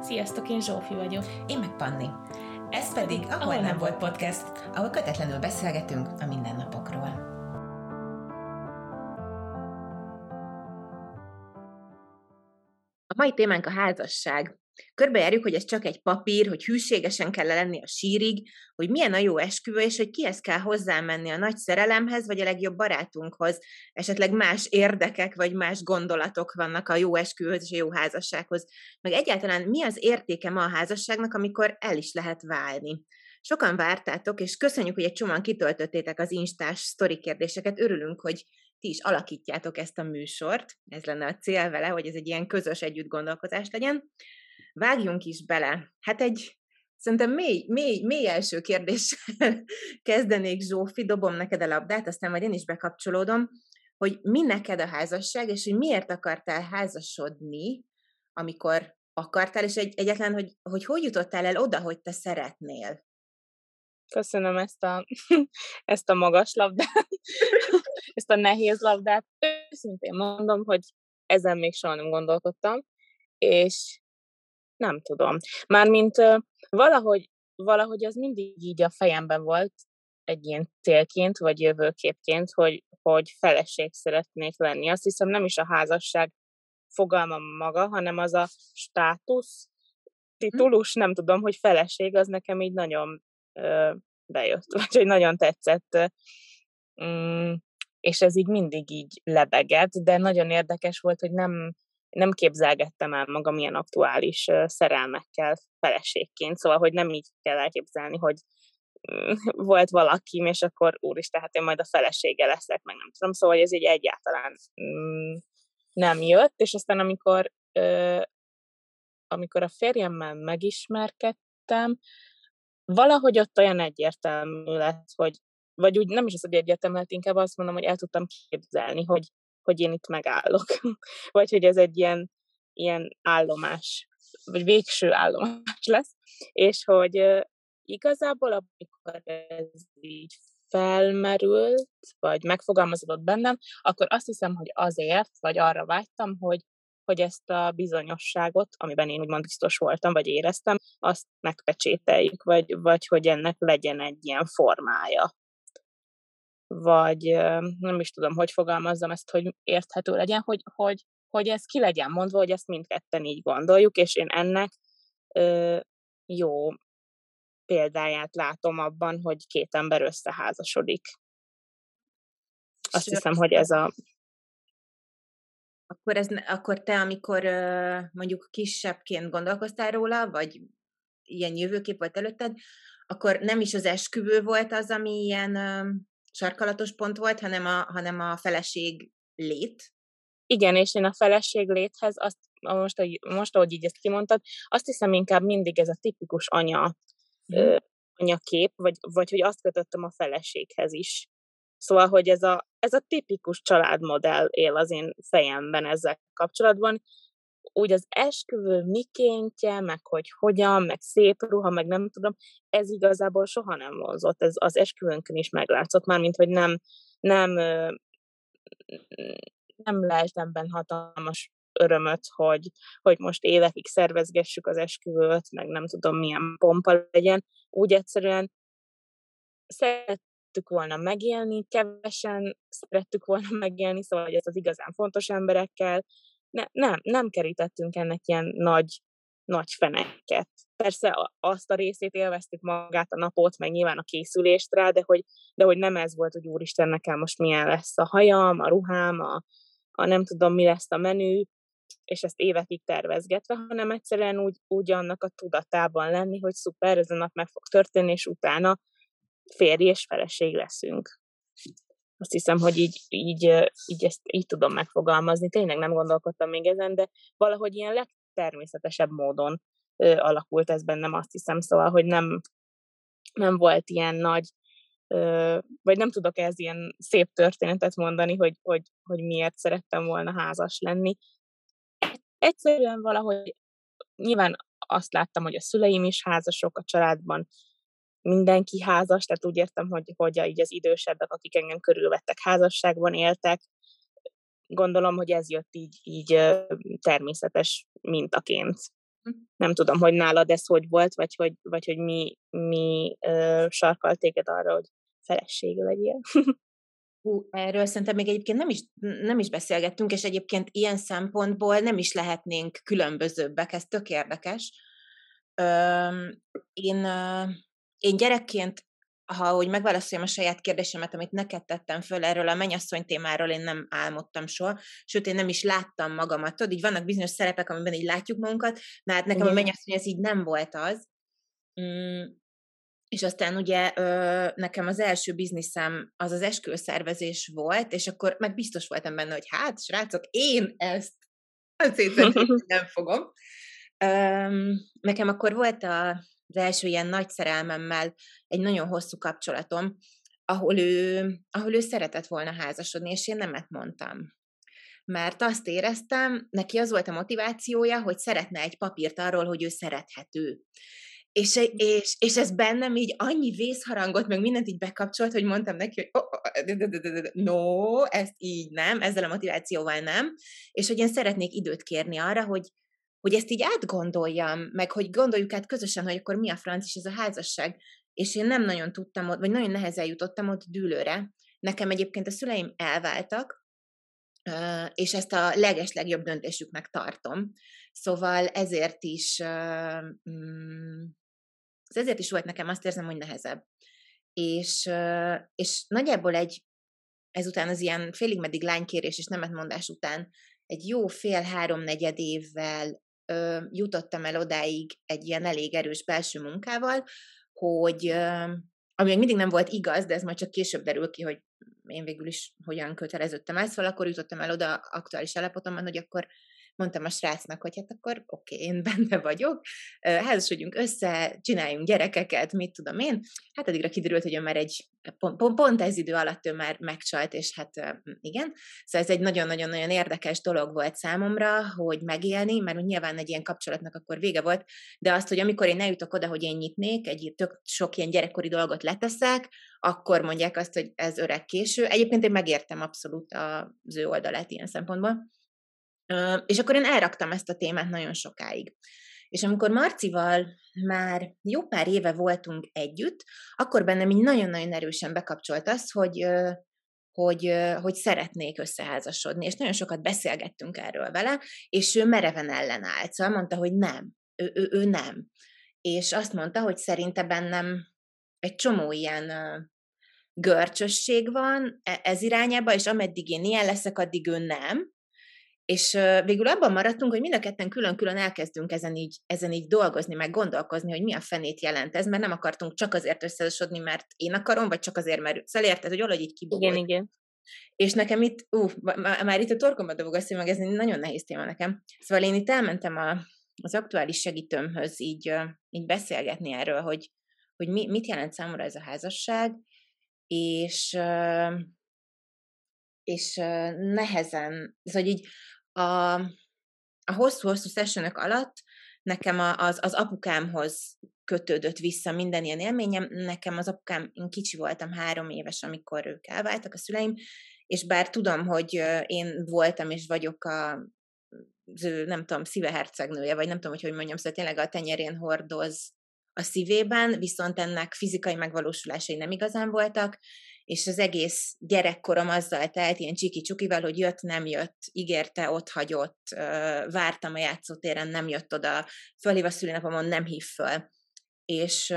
Sziasztok, én Zsófi vagyok. Én meg Panni. Ez pedig Ahol, Ahol nem volt podcast, ahol kötetlenül beszélgetünk a mindennapokról. A mai témánk a házasság. Körbejárjuk, hogy ez csak egy papír, hogy hűségesen kell lenni a sírig, hogy milyen a jó esküvő, és hogy kihez kell hozzámenni a nagy szerelemhez, vagy a legjobb barátunkhoz. Esetleg más érdekek, vagy más gondolatok vannak a jó esküvőhöz és a jó házassághoz. Meg egyáltalán mi az értéke ma a házasságnak, amikor el is lehet válni. Sokan vártátok, és köszönjük, hogy egy csomóan kitöltöttétek az instás sztori kérdéseket. Örülünk, hogy ti is alakítjátok ezt a műsort. Ez lenne a cél vele, hogy ez egy ilyen közös együttgondolkozás legyen. Vágjunk is bele. Hát egy szerintem mély, mély, mély első kérdéssel kezdenék, Zsófi, dobom neked a labdát, aztán majd én is bekapcsolódom, hogy mi neked a házasság, és hogy miért akartál házasodni, amikor akartál, és egy, egyetlen, hogy, hogy hogy jutottál el oda, hogy te szeretnél? Köszönöm ezt a, ezt a magas labdát, ezt a nehéz labdát. Őszintén mondom, hogy ezen még soha nem gondolkodtam, és nem tudom. Mármint valahogy, valahogy az mindig így a fejemben volt, egy ilyen célként, vagy jövőképként, hogy, hogy feleség szeretnék lenni. Azt hiszem nem is a házasság fogalma maga, hanem az a státusz, titulus, nem tudom, hogy feleség, az nekem így nagyon ö, bejött, vagy hogy nagyon tetszett. Mm, és ez így mindig így lebegett, de nagyon érdekes volt, hogy nem, nem képzelgettem el magam ilyen aktuális szerelmekkel feleségként, szóval, hogy nem így kell elképzelni, hogy mm, volt valakim, és akkor úristen, hát én majd a felesége leszek, meg nem tudom, szóval ez így egyáltalán mm, nem jött, és aztán amikor amikor a férjemmel megismerkedtem, valahogy ott olyan egyértelmű lett, hogy vagy úgy nem is az, hogy egyértelmű lett, inkább azt mondom, hogy el tudtam képzelni, hogy hogy én itt megállok. vagy hogy ez egy ilyen, ilyen állomás, vagy végső állomás lesz, és hogy igazából, amikor ez így felmerült, vagy megfogalmazódott bennem, akkor azt hiszem, hogy azért, vagy arra vágytam, hogy, hogy ezt a bizonyosságot, amiben én úgymond biztos voltam, vagy éreztem, azt megpecsételjük, vagy, vagy hogy ennek legyen egy ilyen formája vagy nem is tudom, hogy fogalmazzam ezt, hogy érthető legyen, hogy, hogy, hogy ez ki legyen mondva, hogy ezt mindketten így gondoljuk, és én ennek ö, jó példáját látom abban, hogy két ember összeházasodik. Azt hiszem, hogy ez a... Akkor, ez, akkor te, amikor mondjuk kisebbként gondolkoztál róla, vagy ilyen jövőkép volt előtted, akkor nem is az esküvő volt az, ami ilyen sarkalatos pont volt, hanem a, hanem a feleség lét. Igen, és én a feleség léthez azt most, hogy, most, ahogy így ezt kimondtad, azt hiszem inkább mindig ez a tipikus anya, mm. ö, anyakép, vagy, vagy hogy azt kötöttem a feleséghez is. Szóval, hogy ez a, ez a tipikus családmodell él az én fejemben ezzel kapcsolatban, úgy az esküvő mikéntje, meg hogy hogyan, meg szép ruha, meg nem tudom, ez igazából soha nem vonzott. Ez az esküvőnkön is meglátszott, már mint hogy nem, nem, nem leltem benne hatalmas örömöt, hogy, hogy most évekig szervezgessük az esküvőt, meg nem tudom milyen pompa legyen. Úgy egyszerűen szerettük volna megélni, kevesen szerettük volna megélni, szóval hogy ez az igazán fontos emberekkel, ne, nem, nem kerítettünk ennek ilyen nagy, nagy feneket. Persze azt a részét élveztük magát a napot, meg nyilván a készülést rá, de hogy, de hogy nem ez volt, hogy úristen, nekem most milyen lesz a hajam, a ruhám, a, a nem tudom, mi lesz a menü, és ezt évekig tervezgetve, hanem egyszerűen úgy, úgy annak a tudatában lenni, hogy szuper, ez a nap meg fog történni, és utána férj és feleség leszünk azt hiszem, hogy így, így, így ezt így tudom megfogalmazni. Tényleg nem gondolkodtam még ezen, de valahogy ilyen legtermészetesebb módon ö, alakult ez bennem, azt hiszem, szóval, hogy nem, nem volt ilyen nagy, ö, vagy nem tudok ez ilyen szép történetet mondani, hogy, hogy, hogy miért szerettem volna házas lenni. Egyszerűen valahogy nyilván azt láttam, hogy a szüleim is házasok a családban, mindenki házas, tehát úgy értem, hogy, hogy így az idősebbek, akik engem körülvettek, házasságban éltek, gondolom, hogy ez jött így, így természetes mintaként. Nem tudom, hogy nálad ez hogy volt, vagy hogy, vagy hogy mi, mi ö, sarkal téged arra, hogy felesége legyél. Hú, erről szerintem még egyébként nem is, nem is beszélgettünk, és egyébként ilyen szempontból nem is lehetnénk különbözőbbek, ez tök érdekes. Öm, én, én gyerekként, ha úgy megválaszoljam a saját kérdésemet, amit neked tettem föl erről a mennyasszony témáról, én nem álmodtam soha, sőt, én nem is láttam magamat. Tudod, így vannak bizonyos szerepek, amiben így látjuk magunkat, de hát nekem Igen. a mennyasszony ez így nem volt az. Mm, és aztán ugye ö, nekem az első bizniszem az az esküvőszervezés volt, és akkor meg biztos voltam benne, hogy hát, srácok, én ezt nem fogom. Ö, nekem akkor volt a, az első ilyen nagy szerelmemmel egy nagyon hosszú kapcsolatom, ahol ő, ahol ő szeretett volna házasodni, és én nemet mondtam. Mert azt éreztem, neki az volt a motivációja, hogy szeretne egy papírt arról, hogy ő szerethető. És, és, és ez bennem így annyi vészharangot, meg mindent így bekapcsolt, hogy mondtam neki, hogy oh, oh, no, ezt így nem, ezzel a motivációval nem, és hogy én szeretnék időt kérni arra, hogy, hogy ezt így átgondoljam, meg hogy gondoljuk át közösen, hogy akkor mi a franc és ez a házasság. És én nem nagyon tudtam ott, vagy nagyon nehezen jutottam ott dűlőre. Nekem egyébként a szüleim elváltak, és ezt a leges-legjobb döntésüknek tartom. Szóval ezért is, mm, ezért is volt nekem azt érzem, hogy nehezebb. És, és nagyjából egy, ezután az ilyen félig meddig lánykérés és nemetmondás után egy jó fél-három-negyed évvel jutottam el odáig egy ilyen elég erős belső munkával, hogy ami még mindig nem volt igaz, de ez majd csak később derül ki, hogy én végül is hogyan köteleződtem el, szóval akkor jutottam el oda aktuális állapotomban, hogy akkor mondtam a srácnak, hogy hát akkor oké, okay, én benne vagyok, házasodjunk össze, csináljunk gyerekeket, mit tudom én. Hát addigra kiderült, hogy ő már egy, pont, pont, pont ez idő alatt ő már megcsalt, és hát igen. Szóval ez egy nagyon-nagyon-nagyon érdekes dolog volt számomra, hogy megélni, mert nyilván egy ilyen kapcsolatnak akkor vége volt, de azt, hogy amikor én eljutok oda, hogy én nyitnék, egy tök sok ilyen gyerekkori dolgot leteszek, akkor mondják azt, hogy ez öreg késő. Egyébként én megértem abszolút az ő oldalát ilyen szempontból. És akkor én elraktam ezt a témát nagyon sokáig. És amikor Marcival már jó pár éve voltunk együtt, akkor bennem így nagyon-nagyon erősen bekapcsolt az, hogy, hogy, hogy szeretnék összeházasodni, és nagyon sokat beszélgettünk erről vele, és ő mereven ellenállt, szóval mondta, hogy nem, ő, ő, ő nem. És azt mondta, hogy szerinte bennem egy csomó ilyen görcsösség van e, ez irányába, és ameddig én ilyen leszek, addig ő nem, és végül abban maradtunk, hogy mind a ketten külön-külön elkezdünk ezen így, ezen így dolgozni, meg gondolkozni, hogy mi a fenét jelent ez, mert nem akartunk csak azért összehasonlítani, mert én akarom, vagy csak azért, mert szóval érted, hogy valahogy így kibogult. Igen, igen. És nekem itt, ú, már itt a torkomba dobog a meg ez nagyon nehéz téma nekem. Szóval én itt elmentem a, az aktuális segítőmhöz így, így beszélgetni erről, hogy, hogy mi, mit jelent számomra ez a házasság, és és nehezen, ez, hogy így a, a hosszú-hosszú sessionök alatt nekem az, az apukámhoz kötődött vissza minden ilyen élményem. Nekem az apukám, én kicsi voltam, három éves, amikor ők elváltak, a szüleim, és bár tudom, hogy én voltam és vagyok a, az ő, nem tudom, szívehercegnője, vagy nem tudom, hogy hogy mondjam, szóval tényleg a tenyerén hordoz a szívében, viszont ennek fizikai megvalósulásai nem igazán voltak, és az egész gyerekkorom azzal telt, ilyen csiki-csukival, hogy jött, nem jött, ígérte, ott hagyott, vártam a játszótéren, nem jött oda, fölhív a szülinapomon, nem hív föl. És,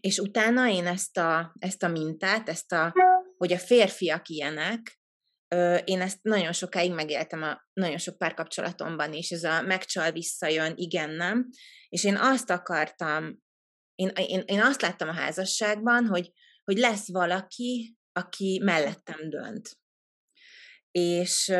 és utána én ezt a, ezt a mintát, ezt a, hogy a férfiak ilyenek, én ezt nagyon sokáig megéltem a nagyon sok párkapcsolatomban is, ez a megcsal visszajön, igen, nem, és én azt akartam, én, én, én azt láttam a házasságban, hogy, hogy lesz valaki, aki mellettem dönt. És,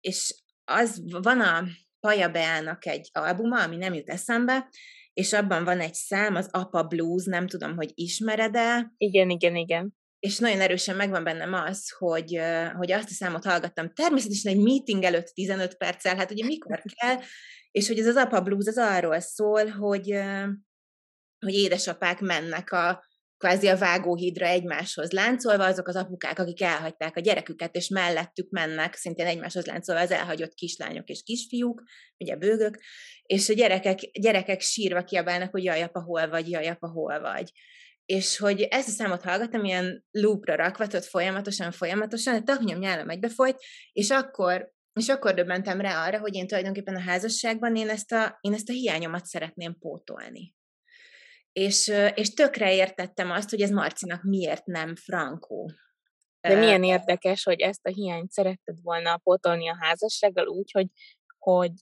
és az van a Paja Beának egy albuma, ami nem jut eszembe, és abban van egy szám, az Apa Blues, nem tudom, hogy ismered-e. Igen, igen, igen. És nagyon erősen megvan bennem az, hogy, hogy azt a számot hallgattam természetesen egy meeting előtt 15 perccel, hát ugye mikor kell, és hogy ez az Apa Blues az arról szól, hogy, hogy édesapák mennek a, kvázi a vágóhídra egymáshoz láncolva, azok az apukák, akik elhagyták a gyereküket, és mellettük mennek, szintén egymáshoz láncolva az elhagyott kislányok és kisfiúk, ugye bőgök, és a gyerekek, gyerekek sírva kiabálnak, hogy jaj, apa, hol vagy, jaj, apa, hol vagy. És hogy ezt a számot hallgattam, ilyen loopra rakva, tehát folyamatosan, folyamatosan, a taknyom nyálam egybefolyt, és akkor és akkor döbbentem rá arra, hogy én tulajdonképpen a házasságban én ezt a, én ezt a hiányomat szeretném pótolni. És, és tökre értettem azt, hogy ez Marcinak miért nem frankó. De milyen érdekes, hogy ezt a hiányt szeretted volna pótolni a házassággal úgy, hogy, hogy,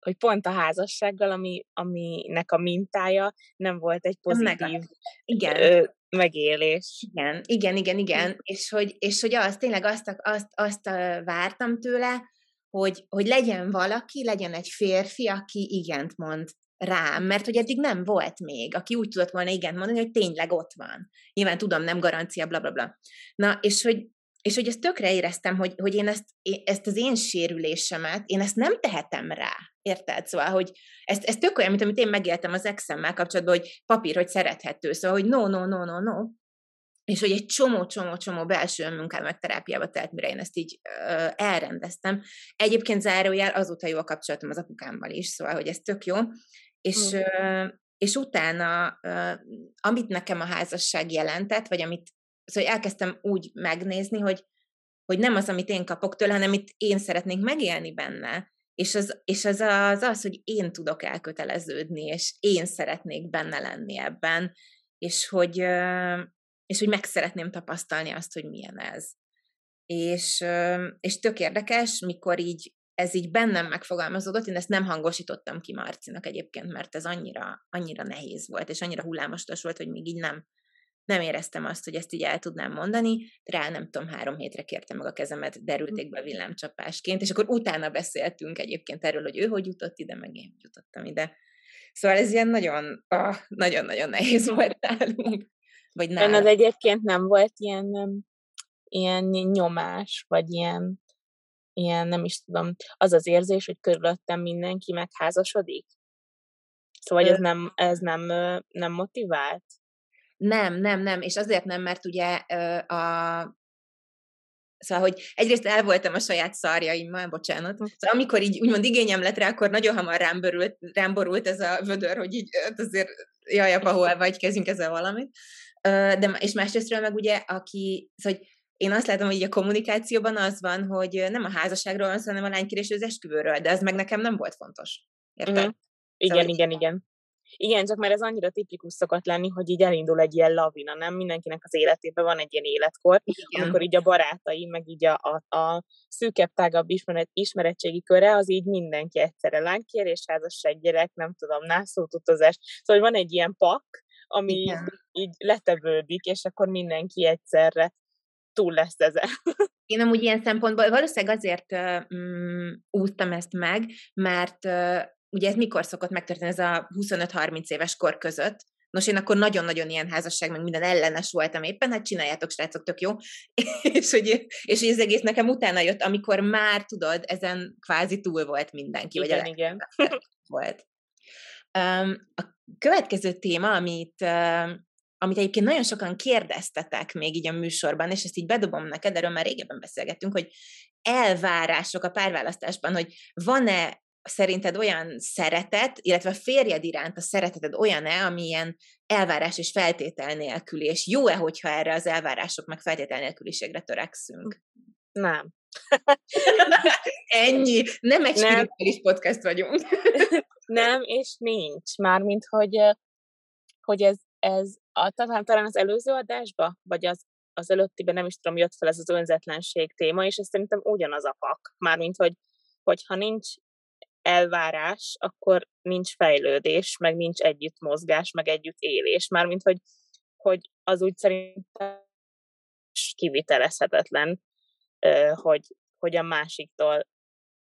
hogy pont a házassággal, ami, aminek a mintája nem volt egy pozitív igen. Ö, megélés. Igen, igen, igen, igen. És hogy, és hogy azt, tényleg azt, azt, azt vártam tőle, hogy, hogy legyen valaki, legyen egy férfi, aki igent mond rám, mert hogy eddig nem volt még, aki úgy tudott volna igent mondani, hogy tényleg ott van. Nyilván tudom, nem garancia, bla bla bla. Na, és hogy, és hogy ezt tökre éreztem, hogy, hogy én ezt, ezt az én sérülésemet, én ezt nem tehetem rá. Érted? Szóval, hogy ez, ez tök olyan, mint amit én megéltem az exemmel kapcsolatban, hogy papír, hogy szerethető. Szóval, hogy no, no, no, no, no és hogy egy csomó-csomó-csomó belső munkám meg terápiába telt, mire én ezt így ö, elrendeztem. Egyébként zárójel azóta jó a kapcsolatom az apukámmal is, szóval, hogy ez tök jó. És, ö, és utána, amit nekem a házasság jelentett, vagy amit, szóval elkezdtem úgy megnézni, hogy, hogy nem az, amit én kapok tőle, hanem amit én szeretnék megélni benne. És az, és az, az az, hogy én tudok elköteleződni, és én szeretnék benne lenni ebben, és hogy, és hogy meg szeretném tapasztalni azt, hogy milyen ez. És, és tök érdekes, mikor így ez így bennem megfogalmazódott, én ezt nem hangosítottam ki Marcinak egyébként, mert ez annyira, annyira nehéz volt, és annyira hullámostas volt, hogy még így nem, nem éreztem azt, hogy ezt így el tudnám mondani, rá nem tudom, három hétre kértem meg a kezemet derülték be villámcsapásként, és akkor utána beszéltünk egyébként erről, hogy ő hogy jutott ide, meg én jutottam ide. Szóval ez ilyen nagyon, ah, nagyon-nagyon nehéz volt nálunk. Vagy nála. Benned egyébként nem volt ilyen, ilyen nyomás, vagy ilyen, ilyen, nem is tudom, az az érzés, hogy körülöttem mindenki megházasodik? Szóval ez nem, ez nem, nem motivált? Nem, nem, nem, és azért nem, mert ugye a Szóval, hogy egyrészt el voltam a saját szarjaimmal, bocsánat. Hm. Szóval amikor így úgymond igényem lett rá, akkor nagyon hamar rám, börült, rám borult ez a vödör, hogy így hát azért jaj, apa, hol vagy, kezdjünk ezzel valamit de, és másrésztről meg ugye, aki, szóval, hogy én azt látom, hogy a kommunikációban az van, hogy nem a házasságról van szó, hanem a lánykérés az esküvőről, de ez meg nekem nem volt fontos. Érted? Mm-hmm. Igen, szóval, igen, igen. Igen, csak mert ez annyira tipikus szokott lenni, hogy így elindul egy ilyen lavina, nem? Mindenkinek az életében van egy ilyen életkor, Igen. amikor így a barátai, meg így a, a, a szűkebb, tágabb ismeret, ismeretségi köre, az így mindenki egyszerre lánykérés, házasság, gyerek, nem tudom, nászótutazás. Szóval van egy ilyen pak, ami Igen. így letevődik, és akkor mindenki egyszerre túl lesz ezen. Én amúgy ilyen szempontból valószínűleg azért um, úsztam ezt meg, mert uh, ugye ez mikor szokott megtörténni, ez a 25-30 éves kor között, Nos, én akkor nagyon-nagyon ilyen házasság, meg minden ellenes voltam éppen, hát csináljátok, srácok, tök jó. és, hogy, és hogy ez egész nekem utána jött, amikor már, tudod, ezen kvázi túl volt mindenki. Igen, vagy igen. volt. Um, a következő téma, amit, amit egyébként nagyon sokan kérdeztetek még így a műsorban, és ezt így bedobom neked, erről már régebben beszélgettünk, hogy elvárások a párválasztásban, hogy van-e szerinted olyan szeretet, illetve a férjed iránt a szereteted olyan-e, ami ilyen elvárás és feltétel nélküli, és jó-e, hogyha erre az elvárások meg feltétel nélküliségre törekszünk? Nem. Ennyi. Nem egy spirituális podcast vagyunk. nem, és nincs. Mármint, hogy, hogy ez, ez a, talán, talán az előző adásba, vagy az, az előttiben nem is tudom, jött fel ez az önzetlenség téma, és ez szerintem ugyanaz a pak. Mármint, hogy, hogyha nincs elvárás, akkor nincs fejlődés, meg nincs együtt mozgás, meg együtt élés. Mármint, hogy, hogy az úgy szerintem kivitelezhetetlen, hogy, hogy a másiktól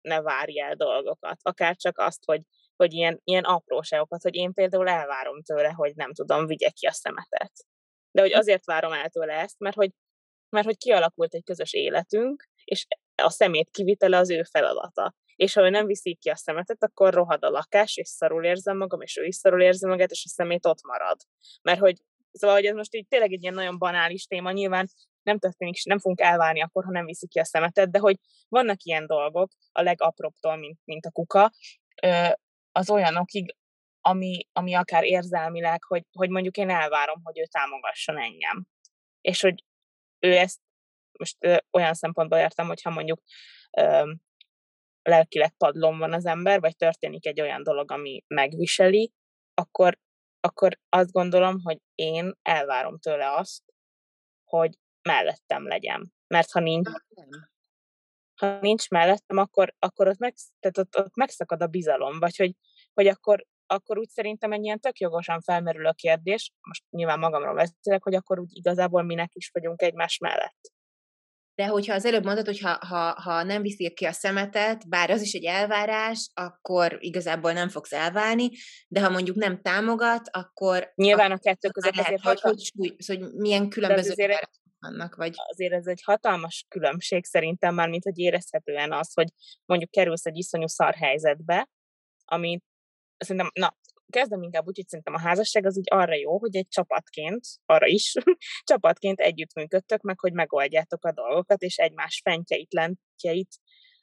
ne várj el dolgokat. Akár csak azt, hogy, hogy ilyen, ilyen apróságokat, hogy én például elvárom tőle, hogy nem tudom, vigye ki a szemetet. De hogy hm. azért várom el tőle ezt, mert hogy, mert hogy kialakult egy közös életünk, és a szemét kivitele az ő feladata. És ha ő nem viszi ki a szemetet, akkor rohad a lakás, és szarul érzem magam, és ő is szarul érzi magát, és a szemét ott marad. Mert hogy Szóval, hogy ez most így tényleg egy ilyen nagyon banális téma, nyilván nem történik, nem fogunk elválni akkor, ha nem viszik ki a szemetet, de hogy vannak ilyen dolgok, a legapróbbtól, mint, mint a kuka, az olyanokig, ami, ami akár érzelmileg, hogy, hogy mondjuk én elvárom, hogy ő támogasson engem. És hogy ő ezt most ö, olyan szempontból értem, hogyha mondjuk ö, lelkileg padlón van az ember, vagy történik egy olyan dolog, ami megviseli, akkor, akkor azt gondolom, hogy én elvárom tőle azt, hogy mellettem legyen. Mert ha nincs, ha nincs mellettem, akkor, akkor ott, meg, tehát ott, ott megszakad a bizalom, vagy hogy, hogy akkor, akkor úgy szerintem egy ilyen tök jogosan felmerül a kérdés, most nyilván magamról beszélek, hogy akkor úgy igazából minek is vagyunk egymás mellett. De hogyha az előbb mondtad, hogy ha, ha, ha nem viszik ki a szemetet, bár az is egy elvárás, akkor igazából nem fogsz elválni, de ha mondjuk nem támogat, akkor... Nyilván a kettő között lehet, azért... Hogy, hogy, hogy, hogy milyen különböző azért, vannak, vagy... Azért ez egy hatalmas különbség szerintem már, mint hogy érezhetően az, hogy mondjuk kerülsz egy iszonyú szar helyzetbe, amit szerintem, na, kezdem inkább úgy, hogy szerintem a házasság az úgy arra jó, hogy egy csapatként, arra is, csapatként együttműködtök meg, hogy megoldjátok a dolgokat, és egymás fentjeit, lentjeit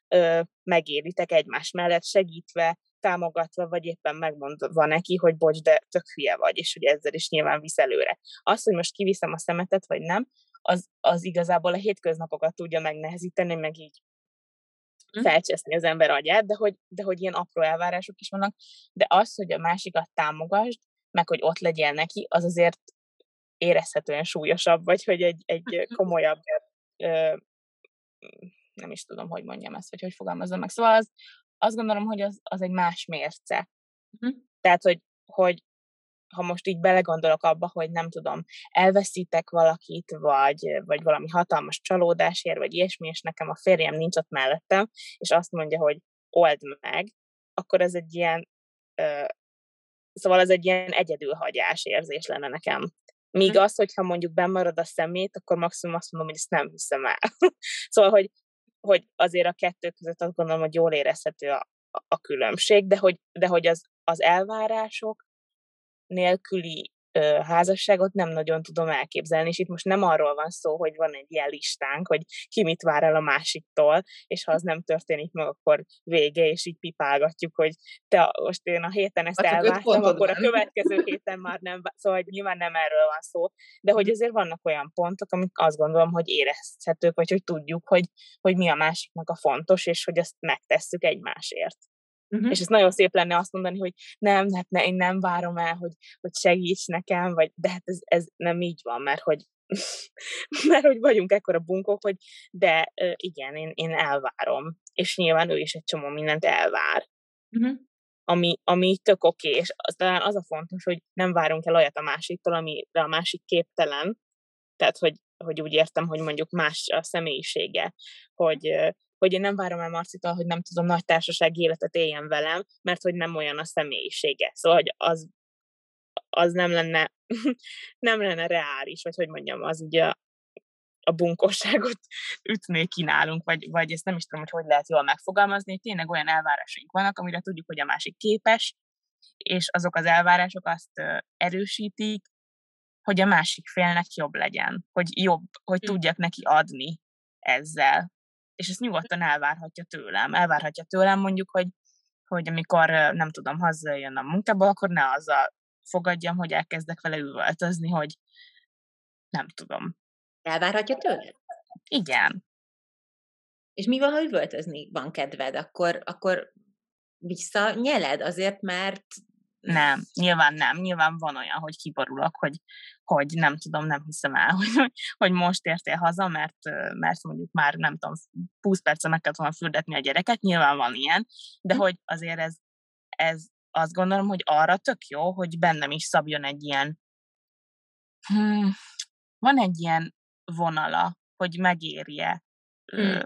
ö, megéritek egymás mellett, segítve, támogatva, vagy éppen megmondva neki, hogy bocs, de tök hülye vagy, és hogy ezzel is nyilván visz előre. Az, hogy most kiviszem a szemetet, vagy nem, az, az igazából a hétköznapokat tudja megnehezíteni, meg így hm. felcseszni az ember agyát, de hogy, de hogy ilyen apró elvárások is vannak, de az, hogy a másikat támogasd, meg hogy ott legyél neki, az azért érezhetően súlyosabb, vagy hogy egy, egy komolyabb, ö, nem is tudom, hogy mondjam ezt, vagy hogy fogalmazom meg. Szóval az, azt gondolom, hogy az, az egy más mérce. Uh-huh. Tehát, hogy, hogy ha most így belegondolok abba, hogy nem tudom, elveszítek valakit, vagy, vagy valami hatalmas csalódásért, vagy ilyesmi, és nekem a férjem nincs ott mellettem, és azt mondja, hogy old meg, akkor ez egy ilyen, ö, szóval ez egy ilyen egyedülhagyás érzés lenne nekem. Míg hm. az, hogyha mondjuk bemarad a szemét, akkor maximum azt mondom, hogy ezt nem hiszem el. szóval, hogy, hogy azért a kettő között azt gondolom, hogy jól érezhető a, a különbség, de hogy, de hogy az, az elvárások nélküli házasságot nem nagyon tudom elképzelni, és itt most nem arról van szó, hogy van egy ilyen listánk, hogy ki mit vár el a másiktól, és ha az nem történik meg, akkor vége, és így pipálgatjuk, hogy te most én a héten ezt hát elvártam, akkor a következő héten már nem, szóval nyilván nem erről van szó, de hogy azért vannak olyan pontok, amik azt gondolom, hogy érezhetők, vagy hogy tudjuk, hogy, hogy mi a másiknak a fontos, és hogy ezt megtesszük egymásért. Uh-huh. És ez nagyon szép lenne azt mondani, hogy nem, hát ne, én nem várom el, hogy, hogy segíts nekem, vagy de hát ez, ez nem így van, mert hogy mert hogy vagyunk ekkora bunkók, hogy de igen, én, én elvárom. És nyilván ő is egy csomó mindent elvár. Uh-huh. Ami, ami tök oké, okay, és az, talán az a fontos, hogy nem várunk el olyat a másiktól, amire a másik képtelen, tehát, hogy, hogy úgy értem, hogy mondjuk más a személyisége, hogy, hogy én nem várom el Marcitól, hogy nem tudom, nagy társaság életet éljen velem, mert hogy nem olyan a személyisége. Szóval, hogy az, az nem lenne, nem lenne reális, vagy hogy mondjam, az ugye a bunkosságot ütné ki nálunk, vagy, vagy ezt nem is tudom, hogy hogy lehet jól megfogalmazni, hogy tényleg olyan elvárásaink vannak, amire tudjuk, hogy a másik képes, és azok az elvárások azt erősítik, hogy a másik félnek jobb legyen, hogy jobb, hogy hm. tudjak neki adni ezzel és ezt nyugodtan elvárhatja tőlem. Elvárhatja tőlem mondjuk, hogy, hogy amikor nem tudom, hazajön a munkából, akkor ne azzal fogadjam, hogy elkezdek vele üvöltözni, hogy nem tudom. Elvárhatja tőle? Igen. És mi van, ha üvöltözni van kedved? Akkor, akkor visszanyeled azért, mert nem, nyilván nem. Nyilván van olyan, hogy kiborulok, hogy, hogy nem tudom, nem hiszem el, hogy, hogy most értél haza, mert, mert mondjuk már nem tudom, 20 percen meg kellett volna fürdetni a gyereket, nyilván van ilyen, de hm. hogy azért ez, ez azt gondolom, hogy arra tök jó, hogy bennem is szabjon egy ilyen, hmm, van egy ilyen vonala, hogy megérje, hmm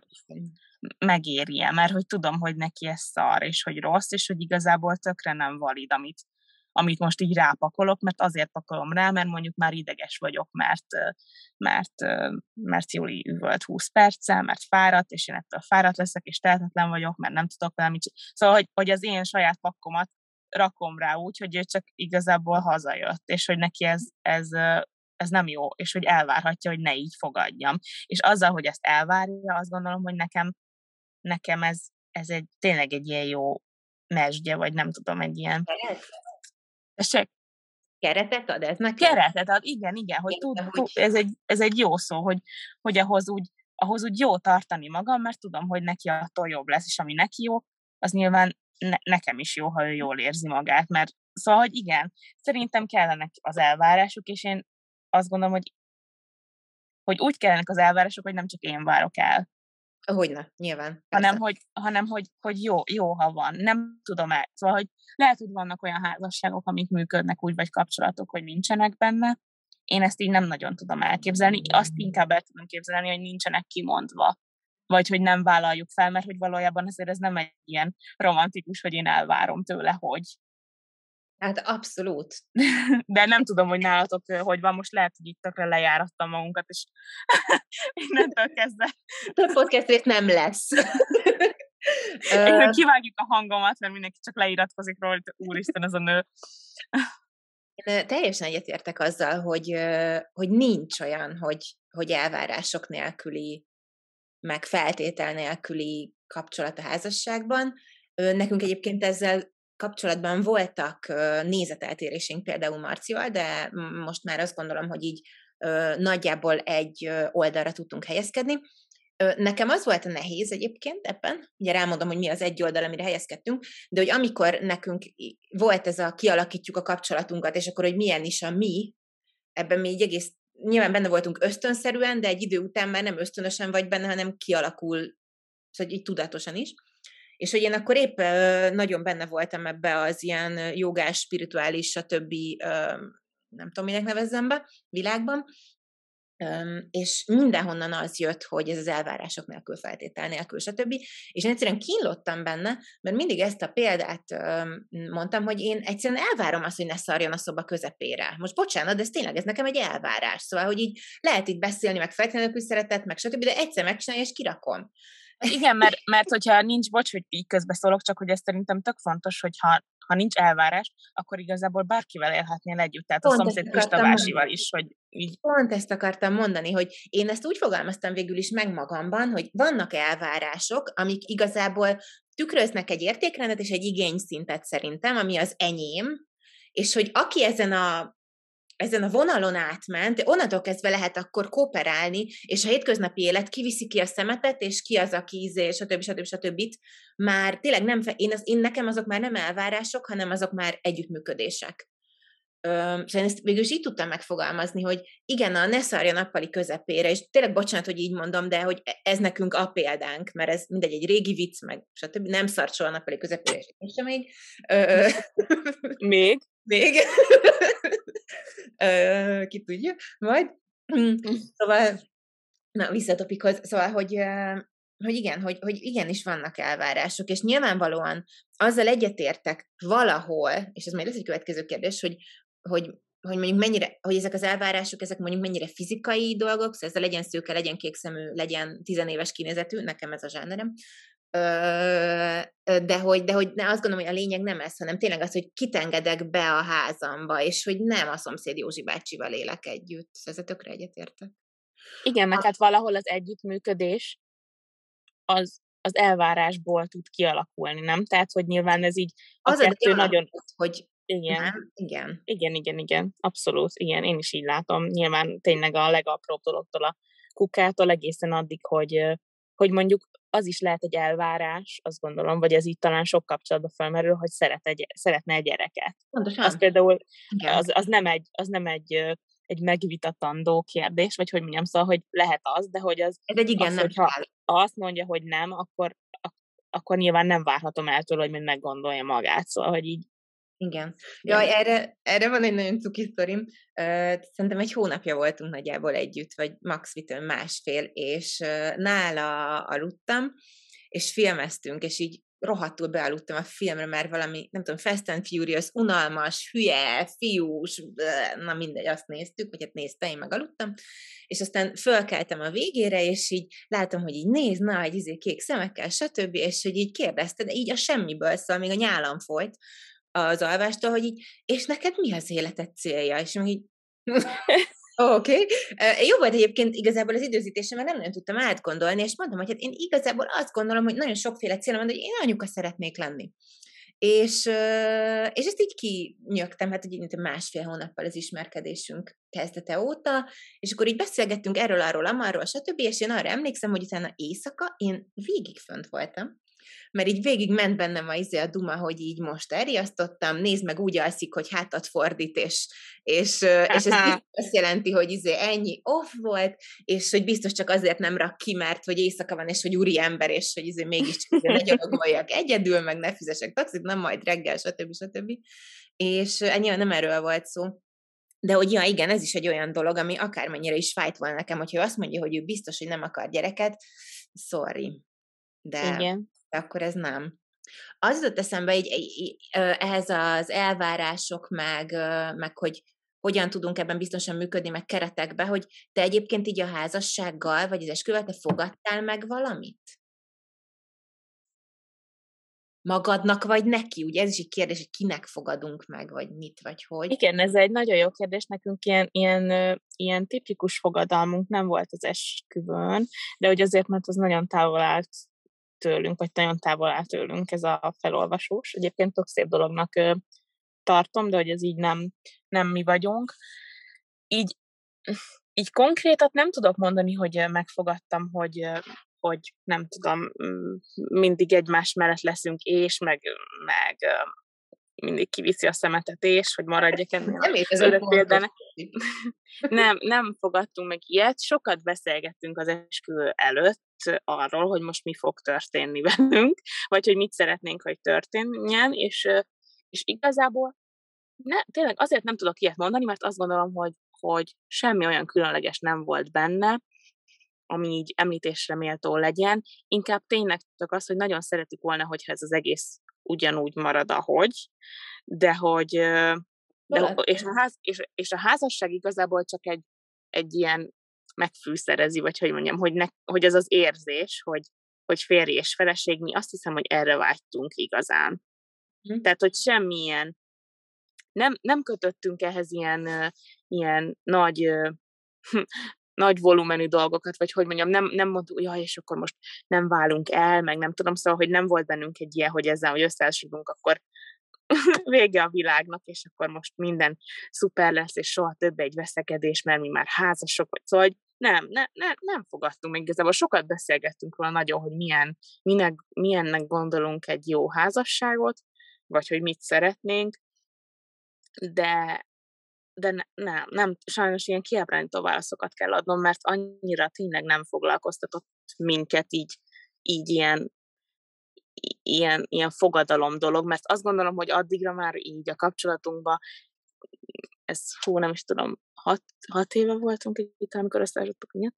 megérje, mert hogy tudom, hogy neki ez szar, és hogy rossz, és hogy igazából tökre nem valid, amit, amit most így rápakolok, mert azért pakolom rá, mert mondjuk már ideges vagyok, mert, mert, mert Júli üvölt 20 perccel, mert fáradt, és én ettől fáradt leszek, és tehetetlen vagyok, mert nem tudok vele mit Szóval, hogy, hogy az én saját pakkomat rakom rá úgy, hogy ő csak igazából hazajött, és hogy neki ez, ez ez nem jó, és hogy elvárhatja, hogy ne így fogadjam. És azzal, hogy ezt elvárja, azt gondolom, hogy nekem, nekem ez, ez egy, tényleg egy ilyen jó mesdje, vagy nem tudom, egy ilyen... Tessék? Keretet ad ez nekem? Keretet ad, igen, igen, hogy, tud, tud, ez, egy, ez egy jó szó, hogy, hogy ahhoz úgy, ahhoz úgy jó tartani magam, mert tudom, hogy neki attól jobb lesz, és ami neki jó, az nyilván ne, nekem is jó, ha ő jól érzi magát, mert szóval, hogy igen, szerintem kellenek az elvárások, és én azt gondolom, hogy, hogy úgy kellenek az elvárások, hogy nem csak én várok el. Hogyne, nyilván. Hanem, hogy, hanem hogy, hogy jó, jó, ha van. Nem tudom el. Szóval, hogy lehet, hogy vannak olyan házasságok, amik működnek úgy, vagy kapcsolatok, hogy nincsenek benne. Én ezt így nem nagyon tudom elképzelni. Azt inkább el tudom képzelni, hogy nincsenek kimondva vagy hogy nem vállaljuk fel, mert hogy valójában azért ez nem egy ilyen romantikus, hogy én elvárom tőle, hogy. Hát abszolút. De nem tudom, hogy nálatok hogy van, most lehet, hogy itt tökre lejárattam magunkat, és innentől kezdve. A podcast részt nem lesz. Kivágjuk a hangomat, mert mindenki csak leiratkozik róla, hogy úristen, ez a nő. Én teljesen egyetértek azzal, hogy, hogy nincs olyan, hogy, hogy elvárások nélküli meg feltétel nélküli kapcsolat a házasságban. Nekünk egyébként ezzel kapcsolatban voltak nézeteltérésénk például Marcival, de most már azt gondolom, hogy így nagyjából egy oldalra tudtunk helyezkedni. Nekem az volt a nehéz egyébként ebben, ugye rámondom, hogy mi az egy oldal, amire helyezkedtünk, de hogy amikor nekünk volt ez a kialakítjuk a kapcsolatunkat, és akkor, hogy milyen is a mi, ebben mi így egész nyilván benne voltunk ösztönszerűen, de egy idő után már nem ösztönösen vagy benne, hanem kialakul, szóval így tudatosan is. És hogy én akkor épp nagyon benne voltam ebbe az ilyen jogás, spirituális, stb. nem tudom, minek nevezzem be, világban, és mindenhonnan az jött, hogy ez az elvárások nélkül, feltétel nélkül, stb. És én egyszerűen kínlottam benne, mert mindig ezt a példát mondtam, hogy én egyszerűen elvárom azt, hogy ne szarjon a szoba közepére. Most bocsánat, de ez tényleg, ez nekem egy elvárás. Szóval, hogy így lehet itt beszélni, meg feltétlenül szeretet, meg stb., de egyszer megcsinálja, és kirakom. Igen, mert, mert hogyha nincs, bocs, hogy így közbeszólok, csak hogy ez szerintem tök fontos, hogyha ha nincs elvárás, akkor igazából bárkivel élhetnél együtt, tehát Pont a szomszéd Pistavásival is, hogy így. Pont ezt akartam mondani, hogy én ezt úgy fogalmaztam végül is meg magamban, hogy vannak elvárások, amik igazából tükröznek egy értékrendet és egy igényszintet szerintem, ami az enyém, és hogy aki ezen a ezen a vonalon átment, onnantól kezdve lehet akkor kooperálni, és a hétköznapi élet kiviszi ki a szemetet, és ki az, aki ízé, stb. stb. stb. Már tényleg nem, én, az, én nekem azok már nem elvárások, hanem azok már együttműködések. Szóval én ezt végül is így tudtam megfogalmazni, hogy igen, a ne szarja nappali közepére, és tényleg bocsánat, hogy így mondom, de hogy e, ez nekünk a példánk, mert ez mindegy, egy régi vicc, meg stb. Nem szart soha nappali közepére, és sem még. még? Még. Ki tudja, majd. Hm. Szóval, na, visszatopikhoz, szóval, hogy hogy igen, hogy, hogy igenis vannak elvárások, és nyilvánvalóan azzal egyetértek valahol, és ez majd lesz egy következő kérdés, hogy, hogy, hogy mondjuk mennyire, hogy ezek az elvárások, ezek mondjuk mennyire fizikai dolgok, szóval ez legyen szőke, legyen kékszemű, legyen tizenéves kinézetű, nekem ez a zsánerem, de hogy, de hogy ne, azt gondolom, hogy a lényeg nem ez, hanem tényleg az, hogy kitengedek be a házamba, és hogy nem a szomszéd Józsi bácsival élek együtt. Ezzel tökre egyetértek. Igen, meg hát valahol az együttműködés az, az elvárásból tud kialakulni, nem? Tehát, hogy nyilván ez így a az kettő nagyon... Hogy igen. Nem? Igen. Igen, igen, igen. Abszolút. Igen, én is így látom. Nyilván tényleg a legapróbb dologtól a kukától egészen addig, hogy, hogy mondjuk az is lehet egy elvárás, azt gondolom, vagy ez így talán sok kapcsolatban felmerül, hogy szeret egy, szeretne egy gyereket. Pontosan. Az például, az, az, nem egy, az nem egy, egy megvitatandó kérdés, vagy hogy mondjam, szóval, hogy lehet az, de hogy az... Ez egy igen, az, nem hogyha azt mondja, hogy nem, akkor, akkor nyilván nem várhatom el tőle, hogy mind meggondolja magát, szóval, hogy így igen. Jaj, erre, erre van egy nagyon cuki sztorim. Szerintem egy hónapja voltunk nagyjából együtt, vagy max vitőn másfél, és nála aludtam, és filmeztünk, és így rohadtul bealudtam a filmre, mert valami, nem tudom, Fast and Furious, unalmas, hülye, fiús, na mindegy, azt néztük, vagy hát néztem, én megaludtam, és aztán fölkeltem a végére, és így látom, hogy így néz, na, egy izé kék szemekkel, stb., és hogy így kérdezte, de így a semmiből, szóval még a nyálam folyt, az alvástól, hogy így, és neked mi az életed célja? És így, Oké. Okay. Jó volt egyébként igazából az időzítésem, mert nem nagyon tudtam átgondolni, és mondtam, hogy hát én igazából azt gondolom, hogy nagyon sokféle célom van, hogy én anyuka szeretnék lenni. És, és ezt így kinyögtem, hát így másfél hónappal az ismerkedésünk kezdete óta, és akkor így beszélgettünk erről, arról, amarról, stb., és én arra emlékszem, hogy utána éjszaka én végig fönt voltam, mert így végig ment bennem a, izé a duma, hogy így most elriasztottam, nézd meg, úgy alszik, hogy hátat fordít, és, és, és ez azt jelenti, hogy izé ennyi off volt, és hogy biztos csak azért nem rak ki, mert hogy éjszaka van, és hogy úri ember, és hogy izé mégiscsak izé ne gyalogoljak egyedül, meg ne fizesek taxit, nem majd reggel, stb. stb. És nyilván nem erről volt szó. De hogy ja, igen, ez is egy olyan dolog, ami akármennyire is fájt volna nekem, hogyha azt mondja, hogy ő biztos, hogy nem akar gyereket, sorry. De, igen akkor ez nem. Az jutott eszembe így, így, ehhez az elvárások, meg, meg hogy hogyan tudunk ebben biztosan működni, meg keretekbe, hogy te egyébként így a házassággal, vagy az esküvel, te fogadtál meg valamit? Magadnak, vagy neki? Ugye ez is egy kérdés, hogy kinek fogadunk meg, vagy mit, vagy hogy. Igen, ez egy nagyon jó kérdés. Nekünk ilyen, ilyen, ilyen tipikus fogadalmunk nem volt az esküvőn, de hogy azért, mert az nagyon távol állt tőlünk, vagy nagyon távol áll tőlünk ez a felolvasós. Egyébként tök szép dolognak tartom, de hogy ez így nem, nem mi vagyunk. Így, így konkrétat nem tudok mondani, hogy megfogadtam, hogy, hogy nem tudom, mindig egymás mellett leszünk, és meg, meg mindig kiviszi a szemetet, és hogy maradjak ennél nem az példának. nem, nem fogadtunk meg ilyet, sokat beszélgettünk az esküvő előtt arról, hogy most mi fog történni velünk, vagy hogy mit szeretnénk, hogy történjen, és, és igazából ne, tényleg azért nem tudok ilyet mondani, mert azt gondolom, hogy, hogy semmi olyan különleges nem volt benne, ami így említésre méltó legyen, inkább tényleg csak az, hogy nagyon szeretük volna, hogyha ez az egész ugyanúgy marad, ahogy, de hogy de, és, a ház, és, és a házasság igazából csak egy, egy ilyen megfűszerezi, vagy hogy mondjam, hogy, ne, hogy ez az érzés, hogy, hogy férj és feleség, mi azt hiszem, hogy erre vágytunk igazán. Hm. Tehát, hogy semmilyen, nem, nem kötöttünk ehhez ilyen, ilyen nagy nagy volumenű dolgokat, vagy hogy mondjam, nem, nem mondtuk, jaj, és akkor most nem válunk el, meg nem tudom, szóval, hogy nem volt bennünk egy ilyen, hogy ezzel, hogy összeesülünk, akkor vége a világnak, és akkor most minden szuper lesz, és soha több egy veszekedés, mert mi már házasok vagy. Szóval, hogy nem, ne, ne, nem fogadtunk még igazából. Sokat beszélgettünk róla nagyon, hogy milyen, minek, milyennek gondolunk egy jó házasságot, vagy hogy mit szeretnénk, de de ne, nem, nem, sajnos ilyen kiábrányító válaszokat kell adnom, mert annyira tényleg nem foglalkoztatott minket így, így ilyen, ilyen, ilyen fogadalom dolog, mert azt gondolom, hogy addigra már így a kapcsolatunkban, ez hú, nem is tudom, hat, hat éve voltunk itt, amikor összeállítottuk, igen,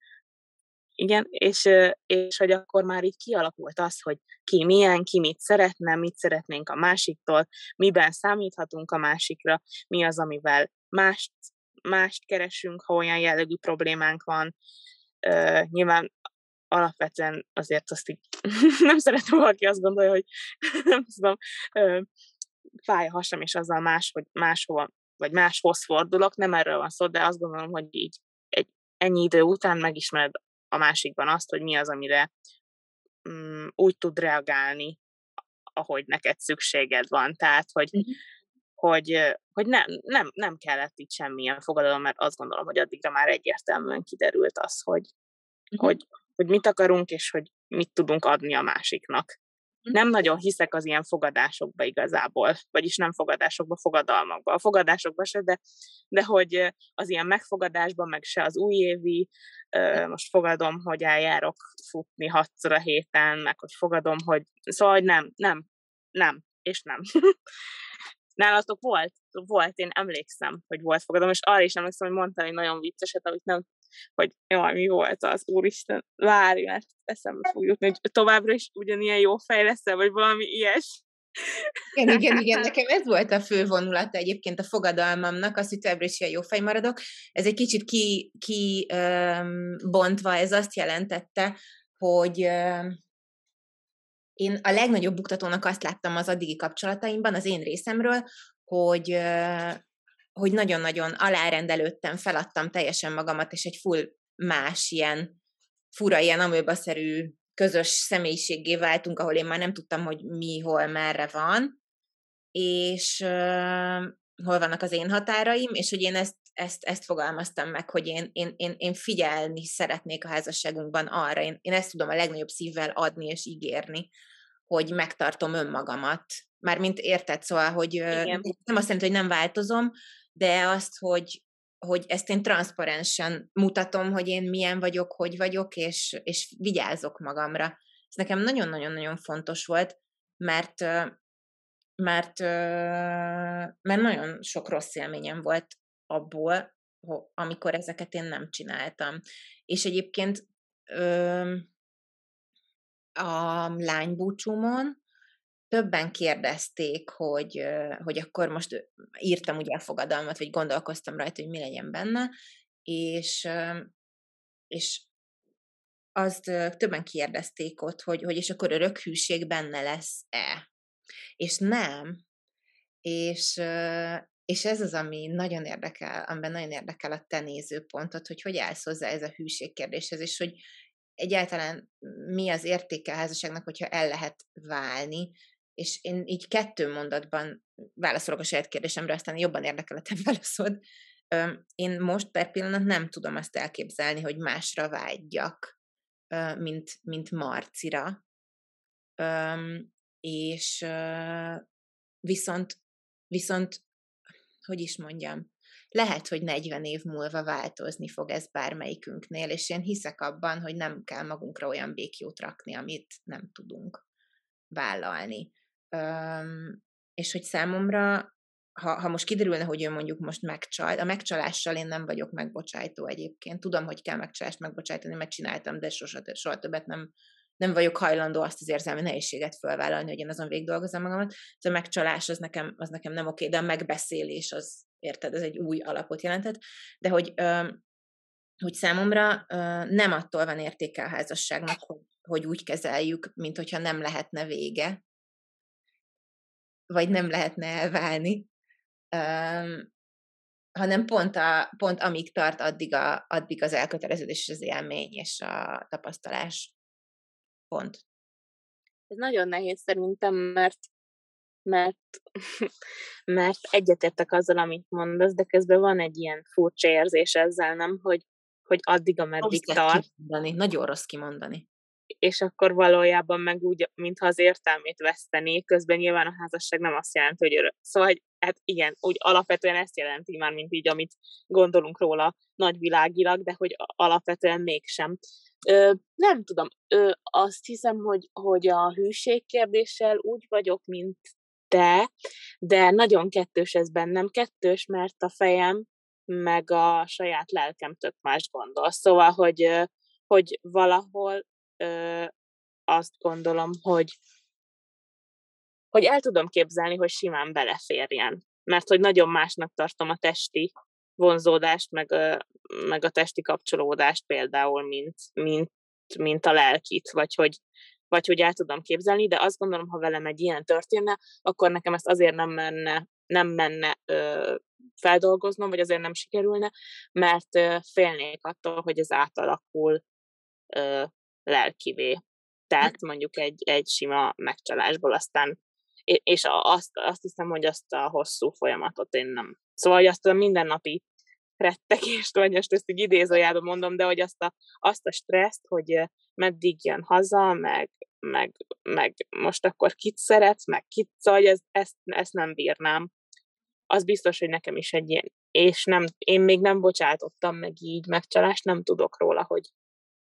igen, és, és hogy akkor már így kialakult az, hogy ki milyen, ki mit szeretne, mit szeretnénk a másiktól, miben számíthatunk a másikra, mi az, amivel mást, mást keresünk, ha olyan jellegű problémánk van. Uh, nyilván alapvetően azért azt így nem szeretem valaki azt gondolja, hogy nem tudom, fáj a hasam, és azzal más, hogy máshova, vagy máshoz fordulok, nem erről van szó, de azt gondolom, hogy így egy ennyi idő után megismered a másikban azt, hogy mi az, amire um, úgy tud reagálni, ahogy neked szükséged van. Tehát, hogy, uh-huh hogy, hogy nem, nem, nem kellett itt semmilyen fogadalom, mert azt gondolom, hogy addigra már egyértelműen kiderült az, hogy, uh-huh. hogy, hogy mit akarunk, és hogy mit tudunk adni a másiknak. Uh-huh. Nem nagyon hiszek az ilyen fogadásokba igazából, vagyis nem fogadásokba, fogadalmakba. A fogadásokba se, de, de hogy az ilyen megfogadásban, meg se az újévi, most fogadom, hogy eljárok futni hatszor a héten, meg hogy fogadom, hogy szóval, hogy nem, nem, nem, és nem. Nálatok volt? Volt, én emlékszem, hogy volt fogadom, és arra is emlékszem, hogy mondtál egy nagyon vicceset, amit nem, hogy jaj, mi volt az, úristen, várj, mert eszembe fog jutni, hogy továbbra is ugyanilyen jó fej lesz vagy valami ilyes. Igen, igen, igen, nekem ez volt a fő vonulata egyébként a fogadalmamnak, az, hogy továbbra is ilyen jó fej maradok. Ez egy kicsit ki, ki um, ez azt jelentette, hogy én a legnagyobb buktatónak azt láttam az addigi kapcsolataimban, az én részemről, hogy hogy nagyon-nagyon alárendelődtem, feladtam teljesen magamat, és egy full más ilyen fura, ilyen amőbaszerű közös személyiségé váltunk, ahol én már nem tudtam, hogy mi, hol, merre van, és uh, hol vannak az én határaim, és hogy én ezt, ezt, ezt fogalmaztam meg, hogy én, én, én, én figyelni szeretnék a házasságunkban arra, én, én ezt tudom a legnagyobb szívvel adni és ígérni, hogy megtartom önmagamat. Mármint érted, szóval, hogy Igen. nem azt jelenti, hogy nem változom, de azt, hogy, hogy ezt én transzparensen mutatom, hogy én milyen vagyok, hogy vagyok, és, és vigyázok magamra. Ez nekem nagyon-nagyon-nagyon fontos volt, mert mert, mert nagyon sok rossz élményem volt abból, amikor ezeket én nem csináltam. És egyébként a lánybúcsúmon többen kérdezték, hogy, hogy akkor most írtam ugye a fogadalmat, vagy gondolkoztam rajta, hogy mi legyen benne, és, és azt többen kérdezték ott, hogy, hogy és akkor örökhűség benne lesz-e. És nem. És, és ez az, ami nagyon érdekel, amiben nagyon érdekel a te nézőpontot, hogy hogy állsz hozzá ez a hűség kérdéshez, és hogy egyáltalán mi az értéke a házasságnak, hogyha el lehet válni, és én így kettő mondatban válaszolok a saját kérdésemre, aztán jobban érdekel a te válaszod. Én most per pillanat nem tudom azt elképzelni, hogy másra vágyjak, mint, mint Marcira. És viszont, viszont, hogy is mondjam, lehet, hogy 40 év múlva változni fog ez bármelyikünknél, és én hiszek abban, hogy nem kell magunkra olyan békjót rakni, amit nem tudunk vállalni. És hogy számomra, ha, ha most kiderülne, hogy ő mondjuk most megcsal, a megcsalással én nem vagyok megbocsájtó egyébként. Tudom, hogy kell megcsalást megbocsájtani, mert csináltam, de soha, soha többet nem, nem vagyok hajlandó azt az érzelmi nehézséget felvállalni, hogy én azon végigdolgozom magamat. Ez a megcsalás az nekem, az nekem nem oké, de a megbeszélés az, érted, ez egy új alapot jelentett. De hogy, hogy számomra nem attól van értéke a házasságnak, hogy, hogy úgy kezeljük, mint hogyha nem lehetne vége, vagy nem lehetne elválni, hanem pont, a, pont amíg tart, addig, a, addig az elköteleződés, az élmény és a tapasztalás pont. Ez nagyon nehéz szerintem, mert mert, mert egyetértek azzal, amit mondasz, de közben van egy ilyen furcsa érzés ezzel, nem, hogy, hogy addig, ameddig rossz tart. Kimondani. Nagyon rossz kimondani. És akkor valójában meg úgy, mintha az értelmét vesztené, közben nyilván a házasság nem azt jelenti, hogy örök. Szóval, hogy, hát igen, úgy alapvetően ezt jelenti már, mint így, amit gondolunk róla nagyvilágilag, de hogy alapvetően mégsem. Ö, nem tudom, ö, azt hiszem, hogy, hogy a hűség kérdéssel úgy vagyok, mint te, de nagyon kettős ez bennem. Kettős, mert a fejem meg a saját lelkem tök más gondol. Szóval, hogy, hogy valahol ö, azt gondolom, hogy hogy el tudom képzelni, hogy simán beleférjen. Mert hogy nagyon másnak tartom a testi vonzódást, meg, meg a testi kapcsolódást például, mint, mint, mint a lelkit, vagy hogy, vagy hogy el tudom képzelni, de azt gondolom, ha velem egy ilyen történne, akkor nekem ezt azért nem menne, nem menne ö, feldolgoznom, vagy azért nem sikerülne, mert ö, félnék attól, hogy ez átalakul ö, lelkivé. Tehát mondjuk egy, egy sima megcsalásból aztán és azt, azt hiszem, hogy azt a hosszú folyamatot én nem. Szóval, hogy azt a mindennapi rettegést, vagy most ezt így idézőjelben mondom, de hogy azt a, azt a stresszt, hogy meddig jön haza, meg, meg, meg most akkor kit szeretsz, meg kit, szóval ez, ezt, ezt nem bírnám. Az biztos, hogy nekem is egy ilyen, és nem, én még nem bocsátottam meg így megcsalást, nem tudok róla, hogy,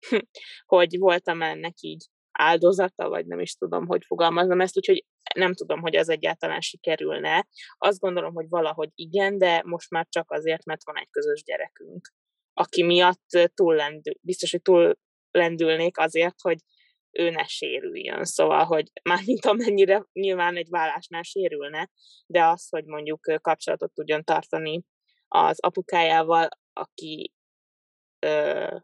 hogy voltam ennek így áldozata, vagy nem is tudom, hogy fogalmazom ezt, úgyhogy nem tudom, hogy ez egyáltalán sikerülne. Azt gondolom, hogy valahogy igen, de most már csak azért, mert van egy közös gyerekünk, aki miatt túl lendül, biztos, hogy túl lendülnék azért, hogy ő ne sérüljön. Szóval, hogy már mint amennyire nyilván egy vállásnál sérülne, de az, hogy mondjuk kapcsolatot tudjon tartani az apukájával, aki ö,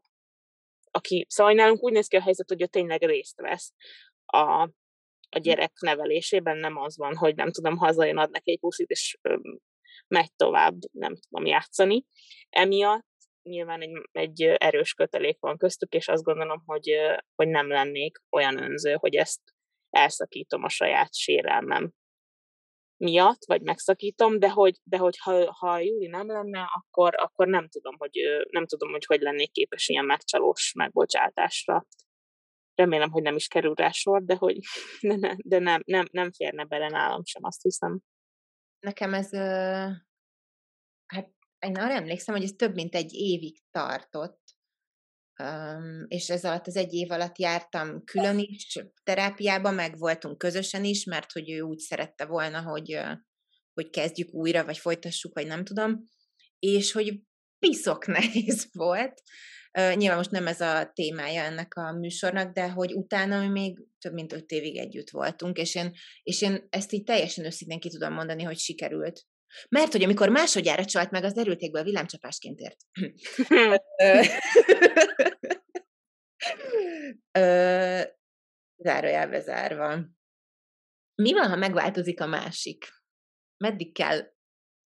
aki, szóval nálunk úgy néz ki a helyzet, hogy ő tényleg részt vesz a, a hm. gyerek nevelésében, nem az van, hogy nem tudom, hazajön, ad neki egy puszit, és megy tovább, nem tudom játszani. Emiatt nyilván egy, egy erős kötelék van köztük, és azt gondolom, hogy, hogy nem lennék olyan önző, hogy ezt elszakítom a saját sérelmem miatt, vagy megszakítom, de hogy, de hogy ha, ha Júli nem lenne, akkor, akkor nem tudom, hogy nem tudom, hogy hogy lennék képes ilyen megcsalós megbocsátásra. Remélem, hogy nem is kerül rá sor, de hogy de, ne, de nem, nem, nem férne bele nálam sem, azt hiszem. Nekem ez, hát én arra emlékszem, hogy ez több mint egy évig tartott, Um, és ez alatt az egy év alatt jártam külön is terápiába, meg voltunk közösen is, mert hogy ő úgy szerette volna, hogy, hogy kezdjük újra, vagy folytassuk, vagy nem tudom, és hogy piszok nehéz volt. Uh, nyilván most nem ez a témája ennek a műsornak, de hogy utána mi még több mint öt évig együtt voltunk, és én, és én ezt így teljesen őszintén ki tudom mondani, hogy sikerült. Mert hogy amikor másodjára csalt meg, az derültékből villámcsapásként ért. zárójelbe zárva. Mi van, ha megváltozik a másik? Meddig kell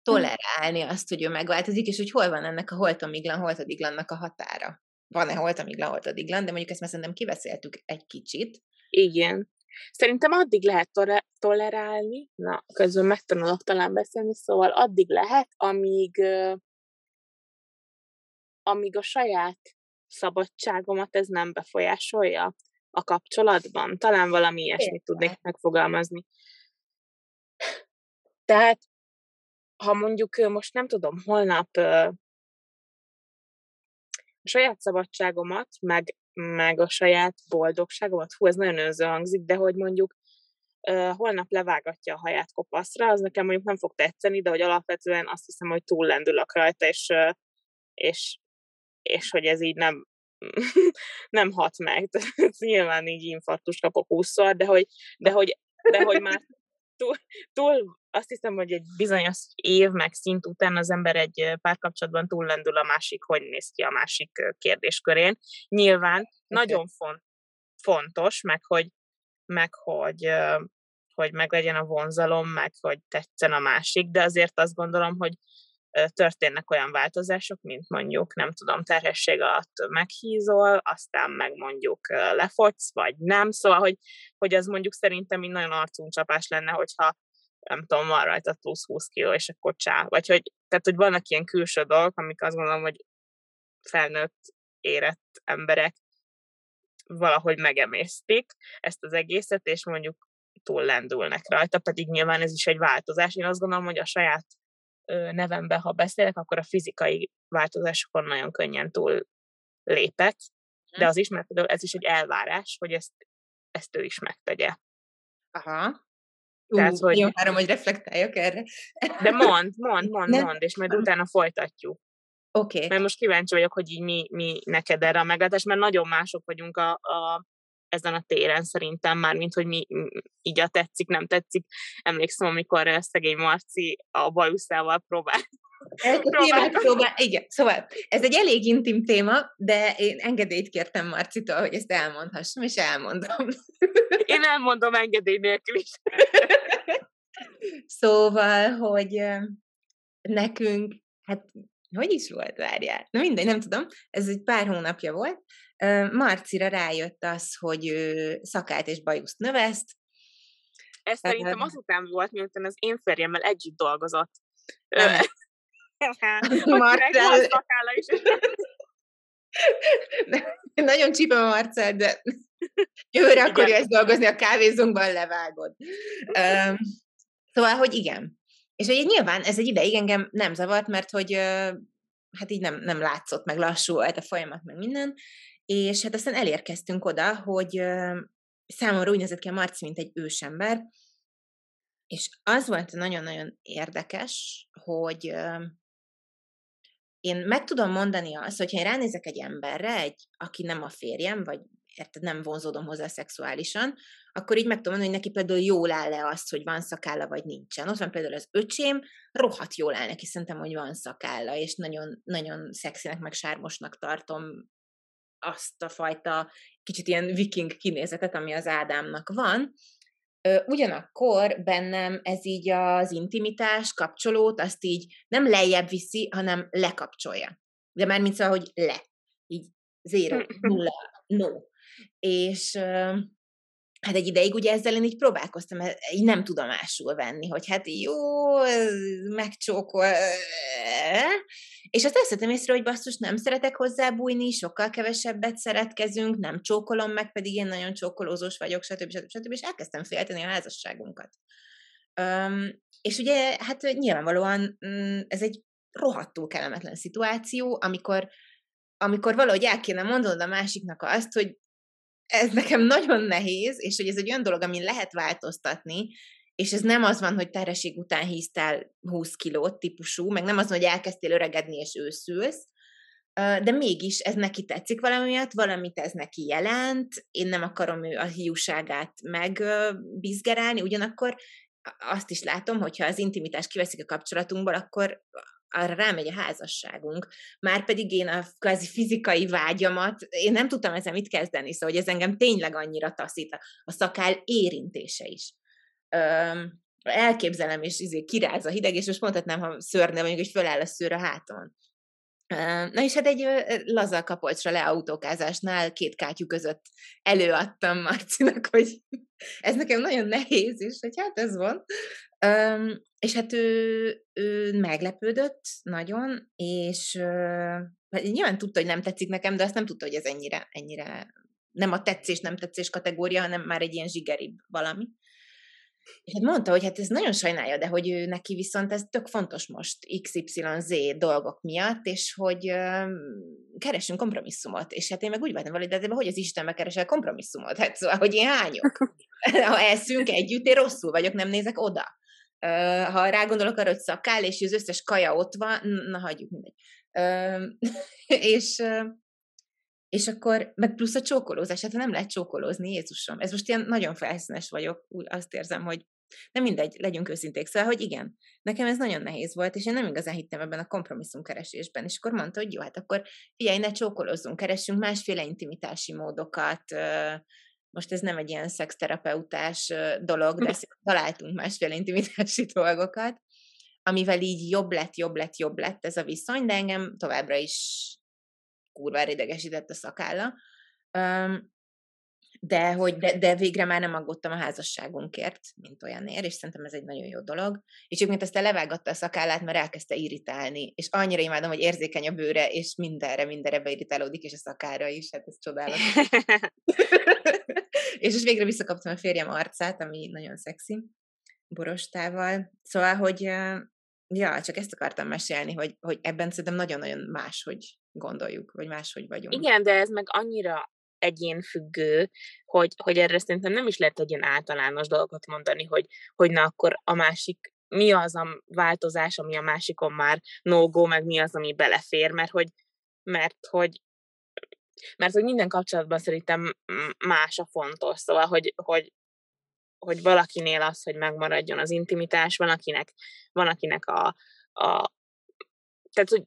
tolerálni azt, hogy ő megváltozik, és hogy hol van ennek a holtomiglan, holtodiglannak a határa? Van-e holtomiglan, holtodiglan, de mondjuk ezt már szerintem kiveszéltük egy kicsit. Igen. Szerintem addig lehet tolerálni, na, közben megtanulok talán beszélni, szóval addig lehet, amíg, amíg a saját szabadságomat ez nem befolyásolja a kapcsolatban. Talán valami ilyesmit tudnék megfogalmazni. Tehát, ha mondjuk most nem tudom, holnap a saját szabadságomat, meg meg a saját boldogságomat, hú, ez nagyon önző hangzik, de hogy mondjuk uh, holnap levágatja a haját kopaszra, az nekem mondjuk nem fog tetszeni, de hogy alapvetően azt hiszem, hogy túllendülök rajta, és, uh, és, és hogy ez így nem, nem hat meg. Nyilván így infarktus kapok 20 de hogy, de hogy, de hogy már túl, túl, azt hiszem, hogy egy bizonyos év meg szint után az ember egy párkapcsolatban túllendül a másik, hogy néz ki a másik kérdéskörén. Nyilván okay. nagyon font, fontos, meg hogy, meg hogy, hogy meg legyen a vonzalom, meg hogy tetszen a másik, de azért azt gondolom, hogy történnek olyan változások, mint mondjuk, nem tudom, terhesség alatt meghízol, aztán meg mondjuk lefogysz, vagy nem, szóval, hogy, hogy az mondjuk szerintem így nagyon arcuncsapás lenne, hogyha nem tudom, van rajta plusz 20 kiló, és akkor csá. Vagy hogy, tehát, hogy vannak ilyen külső dolgok, amik azt gondolom, hogy felnőtt, érett emberek valahogy megemésztik ezt az egészet, és mondjuk túl lendülnek rajta, pedig nyilván ez is egy változás. Én azt gondolom, hogy a saját nevemben, ha beszélek, akkor a fizikai változásokon nagyon könnyen túl lépek, de az is, mert ez is egy elvárás, hogy ezt, ezt ő is megtegye. Aha. Tehát, hogy... Jó, várom, hogy reflektáljak erre. De mond, mond, mond, Nem. mond, és majd utána folytatjuk. Oké. Okay. Mert most kíváncsi vagyok, hogy így mi, mi neked erre a meglátás, mert nagyon mások vagyunk a, a, ezen a téren szerintem már, mint hogy mi így a tetszik, nem tetszik. Emlékszem, amikor szegény Marci a bajuszával próbál. próbál. próbál. Igen, szóval ez egy elég intim téma, de én engedélyt kértem Marcitól, hogy ezt elmondhassam, és elmondom. Én elmondom engedély nélkül is. Szóval, hogy nekünk, hát hogy is volt, várjál? Na mindegy, nem tudom, ez egy pár hónapja volt, Marcira rájött az, hogy ő szakált és bajuszt növeszt. Ez szerintem azután volt, miután az én férjemmel együtt dolgozott. Marcel... Nagyon csípem a Marcel, de jövőre akarja ezt dolgozni a kávézónkban, levágod. Um, szóval, hogy igen. És hogy nyilván ez egy ideig engem nem zavart, mert hogy hát így nem, nem látszott, meg lassú volt a folyamat, meg minden, és hát aztán elérkeztünk oda, hogy számomra úgy nézett ki a Marci, mint egy ősember, és az volt nagyon-nagyon érdekes, hogy én meg tudom mondani azt, hogyha én ránézek egy emberre, egy, aki nem a férjem, vagy érted, nem vonzódom hozzá szexuálisan, akkor így meg tudom mondani, hogy neki például jól áll-e azt, hogy van szakálla, vagy nincsen. Ott van például az öcsém, rohadt jól áll neki, szerintem, hogy van szakálla, és nagyon, nagyon szexinek, meg sármosnak tartom azt a fajta kicsit ilyen viking kinézetet, ami az Ádámnak van, Ugyanakkor bennem ez így az intimitás, kapcsolót, azt így nem lejjebb viszi, hanem lekapcsolja. De már mint szóval, hogy le. Így zéro, nulla, no. És hát egy ideig ugye ezzel én így próbálkoztam, így nem tudomásul venni, hogy hát jó, megcsókol, és azt azt észre, hogy basszus, nem szeretek hozzá bújni, sokkal kevesebbet szeretkezünk, nem csókolom meg, pedig én nagyon csókolózós vagyok, stb. stb. stb. és elkezdtem félteni a házasságunkat. Um, és ugye, hát nyilvánvalóan mm, ez egy rohadtul kellemetlen szituáció, amikor, amikor valahogy el kéne mondanod a másiknak azt, hogy ez nekem nagyon nehéz, és hogy ez egy olyan dolog, amin lehet változtatni, és ez nem az van, hogy terhesség után híztál 20 kilót típusú, meg nem az van, hogy elkezdtél öregedni és őszülsz, de mégis ez neki tetszik valami miatt, valamit ez neki jelent, én nem akarom ő a hiúságát megbizgerálni, ugyanakkor azt is látom, hogyha az intimitást kiveszik a kapcsolatunkból, akkor arra rámegy a házasságunk. Márpedig én a kvázi fizikai vágyamat, én nem tudtam ezzel mit kezdeni, szóval hogy ez engem tényleg annyira taszít, a szakál érintése is. Öm, elképzelem, és izé kiráz a hideg, és most mondhatnám, ha szörne mondjuk, hogy föláll a szőr a háton. Na és hát egy laza kapolcsra leautókázásnál két kátyú között előadtam Marcinak, hogy ez nekem nagyon nehéz, és hogy hát ez van. Um, és hát ő, ő meglepődött nagyon, és uh, nyilván tudta, hogy nem tetszik nekem, de azt nem tudta, hogy ez ennyire, ennyire nem a tetszés, nem tetszés kategória, hanem már egy ilyen zsigeribb valami. És hát mondta, hogy hát ez nagyon sajnálja, de hogy ő neki viszont ez tök fontos most XYZ dolgok miatt, és hogy uh, keresünk kompromisszumot. És hát én meg úgy voltam vele, de hogy az Istenbe keresel kompromisszumot? Hát szóval, hogy én hányok. ha eszünk együtt, én rosszul vagyok, nem nézek oda. Ha rágondolok arra, hogy szakál, és az összes kaja ott van, na hagyjuk mindegy. És és akkor, meg plusz a csókolózás, hát nem lehet csókolózni, Jézusom. Ez most ilyen nagyon felszínes vagyok, úgy azt érzem, hogy nem mindegy, legyünk őszinték. Szóval, hogy igen, nekem ez nagyon nehéz volt, és én nem igazán hittem ebben a kompromisszum keresésben. És akkor mondta, hogy jó, hát akkor figyelj, ne csókolózzunk, keressünk másféle intimitási módokat, most ez nem egy ilyen szexterapeutás dolog, de találtunk másféle intimitási dolgokat, amivel így jobb lett, jobb lett, jobb lett ez a viszony, de engem továbbra is kurvára idegesített a szakálla. De, hogy, de, de végre már nem aggódtam a házasságunkért, mint olyanért, és szerintem ez egy nagyon jó dolog. És mint ezt levágatta a szakállát, mert elkezdte irritálni, és annyira imádom, hogy érzékeny a bőre, és mindenre, mindenre beirritálódik, és a szakára is, hát ez csodálatos. és most végre visszakaptam a férjem arcát, ami nagyon szexi, borostával. Szóval, hogy ja, csak ezt akartam mesélni, hogy, hogy ebben szerintem nagyon-nagyon más, hogy gondoljuk, vagy máshogy vagyunk. Igen, de ez meg annyira egyénfüggő, hogy, hogy erre szerintem nem is lehet egy ilyen általános dolgot mondani, hogy, hogy na akkor a másik, mi az a változás, ami a másikon már no-go, meg mi az, ami belefér, mert hogy, mert hogy mert hogy minden kapcsolatban szerintem más a fontos, szóval, hogy, hogy, hogy valakinél az, hogy megmaradjon az intimitás, van akinek, van akinek a, a tehát, hogy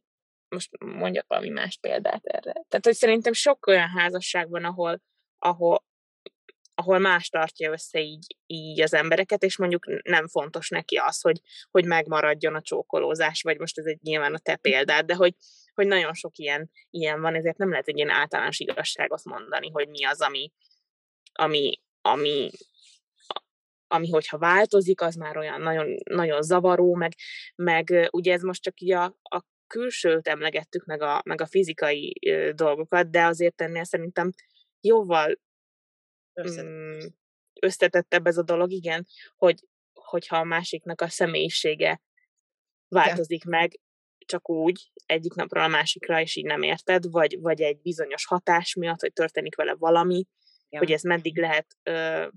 most mondjak valami más példát erre. Tehát, hogy szerintem sok olyan házasság van, ahol, ahol, ahol más tartja össze így, így az embereket, és mondjuk nem fontos neki az, hogy, hogy megmaradjon a csókolózás, vagy most ez egy nyilván a te hm. példád, de hogy, hogy nagyon sok ilyen, ilyen van, ezért nem lehet egy ilyen általános igazságot mondani, hogy mi az, ami, ami, ami, ami hogyha változik, az már olyan nagyon, nagyon zavaró, meg, meg ugye ez most csak így a, a külsőt emlegettük, meg a, meg a fizikai dolgokat, de azért ennél szerintem jóval összetettebb ez a dolog, igen, hogy, hogyha a másiknak a személyisége változik ja. meg, csak úgy egyik napról a másikra, és így nem érted, vagy, vagy egy bizonyos hatás miatt, hogy történik vele valami, ja. hogy ez meddig lehet ö,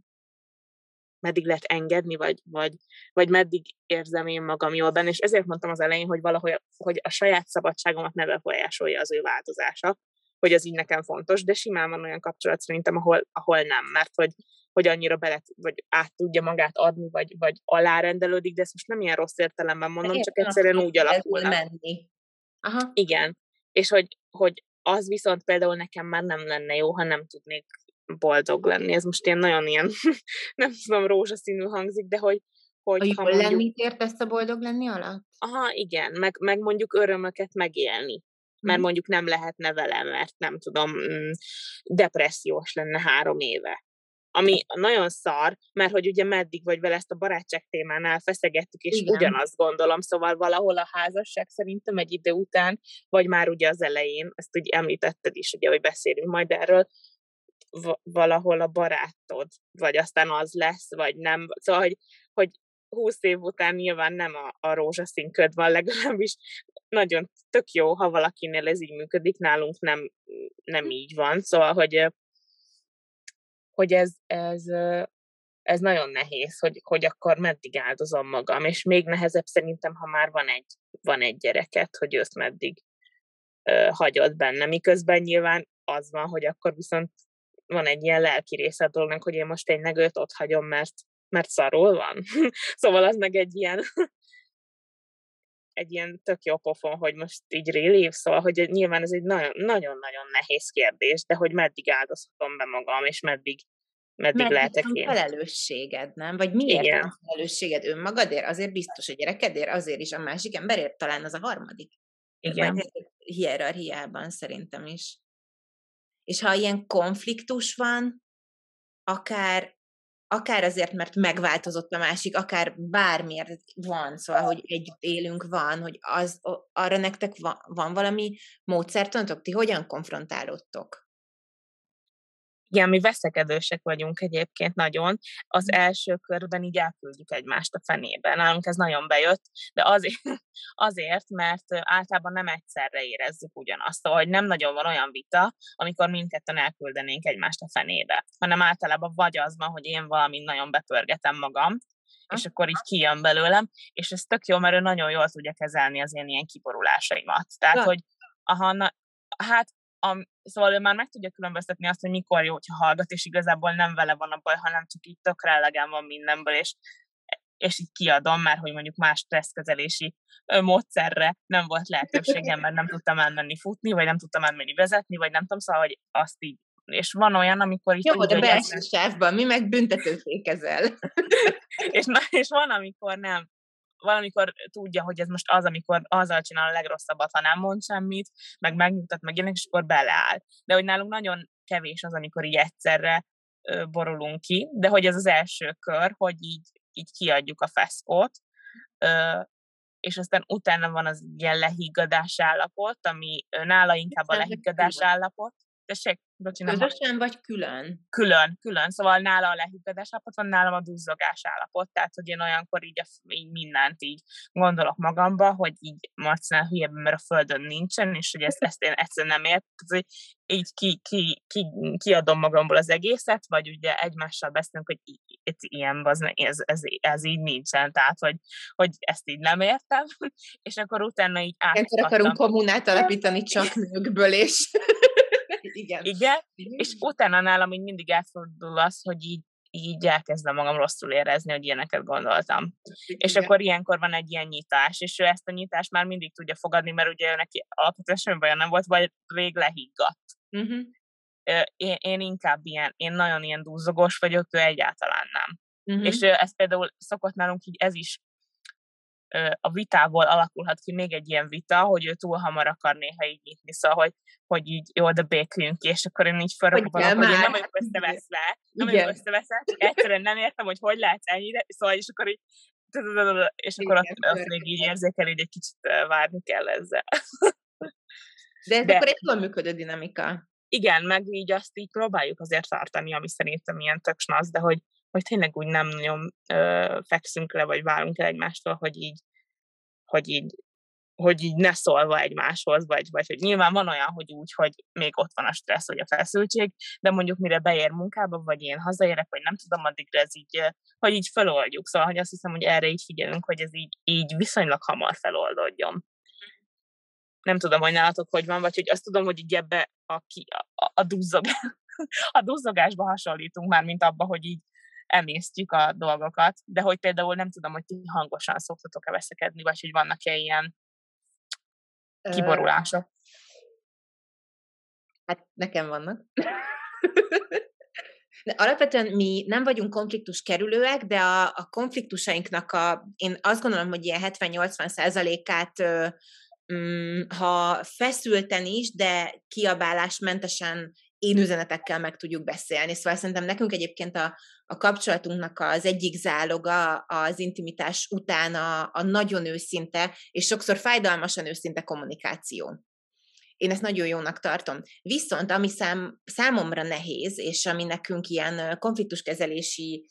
meddig lehet engedni, vagy, vagy, vagy meddig érzem én magam jól benne, és ezért mondtam az elején, hogy valahogy hogy a saját szabadságomat ne befolyásolja az ő változása, hogy az így nekem fontos, de simán van olyan kapcsolat szerintem, ahol, ahol nem, mert hogy, hogy annyira bele, vagy át tudja magát adni, vagy, vagy alárendelődik, de ezt most nem ilyen rossz értelemben mondom, csak egyszerűen úgy alakul. menni. Aha. Igen. És hogy, hogy az viszont például nekem már nem lenne jó, ha nem tudnék boldog lenni. Ez most ilyen nagyon ilyen, nem tudom, rózsaszínű hangzik, de hogy, hogy a jól ha mondjuk, lenni értesz a boldog lenni alatt? aha, igen, meg, meg mondjuk örömöket megélni. Mert Mhm. mondjuk nem lehetne vele, mert nem tudom, mm, depressziós lenne három éve. Ami nagyon szar, mert hogy ugye meddig vagy vele ezt a barátság témánál feszegettük, és Igen. ugyanazt gondolom, szóval valahol a házasság szerintem egy idő után, vagy már ugye az elején, ezt úgy említetted is, ugye, hogy beszélünk majd erről, va- valahol a barátod, vagy aztán az lesz, vagy nem. Szóval, hogy, hogy 20 év után nyilván nem a, a rózsaszín köd van, legalábbis nagyon tök jó, ha valakinél ez így működik, nálunk nem, nem így van, szóval, hogy, hogy ez, ez, ez nagyon nehéz, hogy, hogy akkor meddig áldozom magam, és még nehezebb szerintem, ha már van egy, van egy gyereket, hogy őt meddig ö, hagyod benne, miközben nyilván az van, hogy akkor viszont van egy ilyen lelki része a dolognak, hogy én most tényleg őt ott hagyom, mert, mert szarul van. szóval az meg egy ilyen egy ilyen tök jó pofon, hogy most így relief, szóval, hogy nyilván ez egy nagyon- nagyon-nagyon nehéz kérdés, de hogy meddig áldozhatom be magam, és meddig, meddig Mert lehetek van én. felelősséged, nem? Vagy miért Igen. van felelősséged önmagadért? Azért biztos a gyerekedért, azért is a másik emberért, talán az a harmadik. Igen. Majd hierarchiában szerintem is. És ha ilyen konfliktus van, akár, akár azért, mert megváltozott a másik, akár bármiért van, szóval, hogy együtt élünk, van, hogy az, arra nektek van, van valami módszertanotok? Ti hogyan konfrontálódtok? Igen, mi veszekedősek vagyunk egyébként nagyon. Az első körben így elküldjük egymást a fenébe. Nálunk ez nagyon bejött, de azért, azért mert általában nem egyszerre érezzük ugyanazt. Hogy nem nagyon van olyan vita, amikor mindketten elküldenénk egymást a fenébe, hanem általában vagy az van, hogy én valamint nagyon bepörgetem magam, és akkor így kijön belőlem, és ez tök jó, mert ő nagyon jól tudja kezelni az én ilyen kiborulásaimat. Tehát, Ja. hogy aha, na, hát a, szóval ő már meg tudja különböztetni azt, hogy mikor jó, hogyha hallgat, és igazából nem vele van a baj, hanem csak így tökre elegem van mindenből, és, és így kiadom, mert hogy mondjuk más stresszkezelési módszerre nem volt lehetőségem, mert nem tudtam elmenni futni, vagy nem tudtam elmenni vezetni, vagy nem tudom, szóval, hogy azt így és van olyan, amikor így Jó, tudja, de belső sávban, mi meg büntetőfékezel. és, na, és van, amikor nem. Valamikor tudja, hogy ez most az, amikor azzal csinál a legrosszabbat, ha nem mond semmit, meg megnyugtat, meg ilyenek, és akkor beleáll. De hogy nálunk nagyon kevés az, amikor így egyszerre borulunk ki, de hogy ez az első kör, hogy így, így kiadjuk a feszkót, és aztán utána van az ilyen lehiggadás állapot, ami nála inkább a lehiggadás állapot. Tessék, hall- Közösen vagy külön? külön, külön, szóval nála a lehiggadás állapot van, nálam a duzzogás állapot, tehát hogy én olyankor így, a, így mindent így gondolok magamba, hogy így Marcinál hülyebben, mert a földön nincsen, és hogy ezt, ezt én egyszerűen nem ért, tehát, hogy így ki, ki, ki, kiadom magamból az egészet, vagy ugye egymással beszélünk, hogy itt ilyen, az, ez, ez, ez, így nincsen, tehát hogy, hogy ezt így nem értem, és akkor utána így Ilyenkor átadtam. akarunk kommunát alapítani csak nőkből, és... Igen. Igen, és utána nálam így mindig elfordul az, hogy így, így elkezdem magam rosszul érezni, hogy ilyeneket gondoltam. És Igen. akkor ilyenkor van egy ilyen nyitás, és ő ezt a nyitást már mindig tudja fogadni, mert ugye ő neki alapvetően semmi baja nem volt, vagy rég lehiggadt. Ö, Én, én inkább ilyen, én nagyon ilyen duzzogós vagyok, ő egyáltalán nem. Mhm. És ez például szokott nálunk így, ez is a vitából alakulhat ki még egy ilyen vita, hogy ő túl hamar akar néha így nyitni, szóval, hogy, hogy így jó, de béküljünk ki, és akkor én így felrobbanok, kell hogy én nem vagyok összeveszve, nem vagyok összeveszve, egyszerűen nem értem, hogy hogy lehetsz ennyire, szóval, és akkor így és akkor ott, ott még így érzékel, hogy egy kicsit várni kell ezzel. De ez de- akkor egy jól működő dinamika. Igen, meg így azt így próbáljuk azért tartani, ami szerintem ilyen tök snasz, de hogy, hogy tényleg úgy nem nagyon ö, fekszünk le, vagy válunk el egymástól, hogy így, hogy így, hogy így ne szólva egymáshoz, vagy, vagy hogy nyilván van olyan, hogy úgy, hogy még ott van a stressz, vagy a feszültség, de mondjuk mire beér munkába, vagy én hazaérek, vagy nem tudom, addigra ez így, hogy így feloldjuk. Szóval, hogy azt hiszem, hogy erre így figyelünk, hogy ez így, így viszonylag hamar feloldódjon. Nem tudom, hogy nálatok hogy van, vagy hogy azt tudom, hogy így ebbe a, ki, a, a, duzzogás, a duzzogásba hasonlítunk már, mint abba, hogy így emésztjük a dolgokat, de hogy például nem tudom, hogy ti hangosan szoktatok-e veszekedni, vagy hogy vannak-e ilyen kiborulások. Hát nekem vannak. Alapvetően mi nem vagyunk konfliktus kerülőek, de a, a konfliktusainknak a, én azt gondolom, hogy ilyen 70-80 százalékát mm, ha feszülten is, de kiabálásmentesen én üzenetekkel meg tudjuk beszélni. Szóval szerintem nekünk egyébként a, a kapcsolatunknak az egyik záloga az intimitás után a, a nagyon őszinte, és sokszor fájdalmasan őszinte kommunikáció. Én ezt nagyon jónak tartom. Viszont ami szám, számomra nehéz, és ami nekünk ilyen konfliktuskezelési,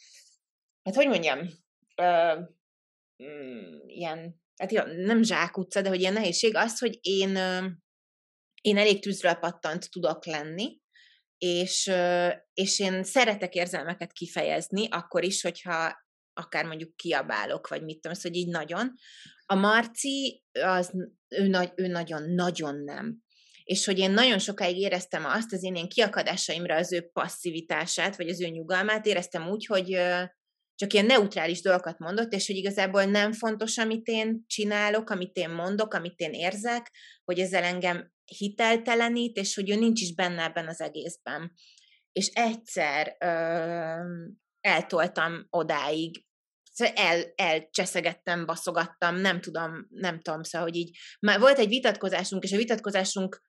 hát hogy mondjam, ö, mm, ilyen, hát jó, nem zsákutca, de hogy ilyen nehézség az, hogy én, én elég tűzről pattant tudok lenni, és, és én szeretek érzelmeket kifejezni, akkor is, hogyha akár mondjuk kiabálok, vagy mit tudom, szóval így nagyon. A Marci, az, ő, nagy, ő nagyon-nagyon nem. És hogy én nagyon sokáig éreztem azt, az én ilyen kiakadásaimra az ő passzivitását, vagy az ő nyugalmát, éreztem úgy, hogy csak ilyen neutrális dolgokat mondott, és hogy igazából nem fontos, amit én csinálok, amit én mondok, amit én érzek, hogy ezzel engem hiteltelenít, és hogy ő nincs is benne ebben az egészben. És egyszer ö, eltoltam odáig, szóval el, elcseszegettem, baszogattam, nem tudom, nem tudom, szóval, hogy így, már volt egy vitatkozásunk, és a vitatkozásunk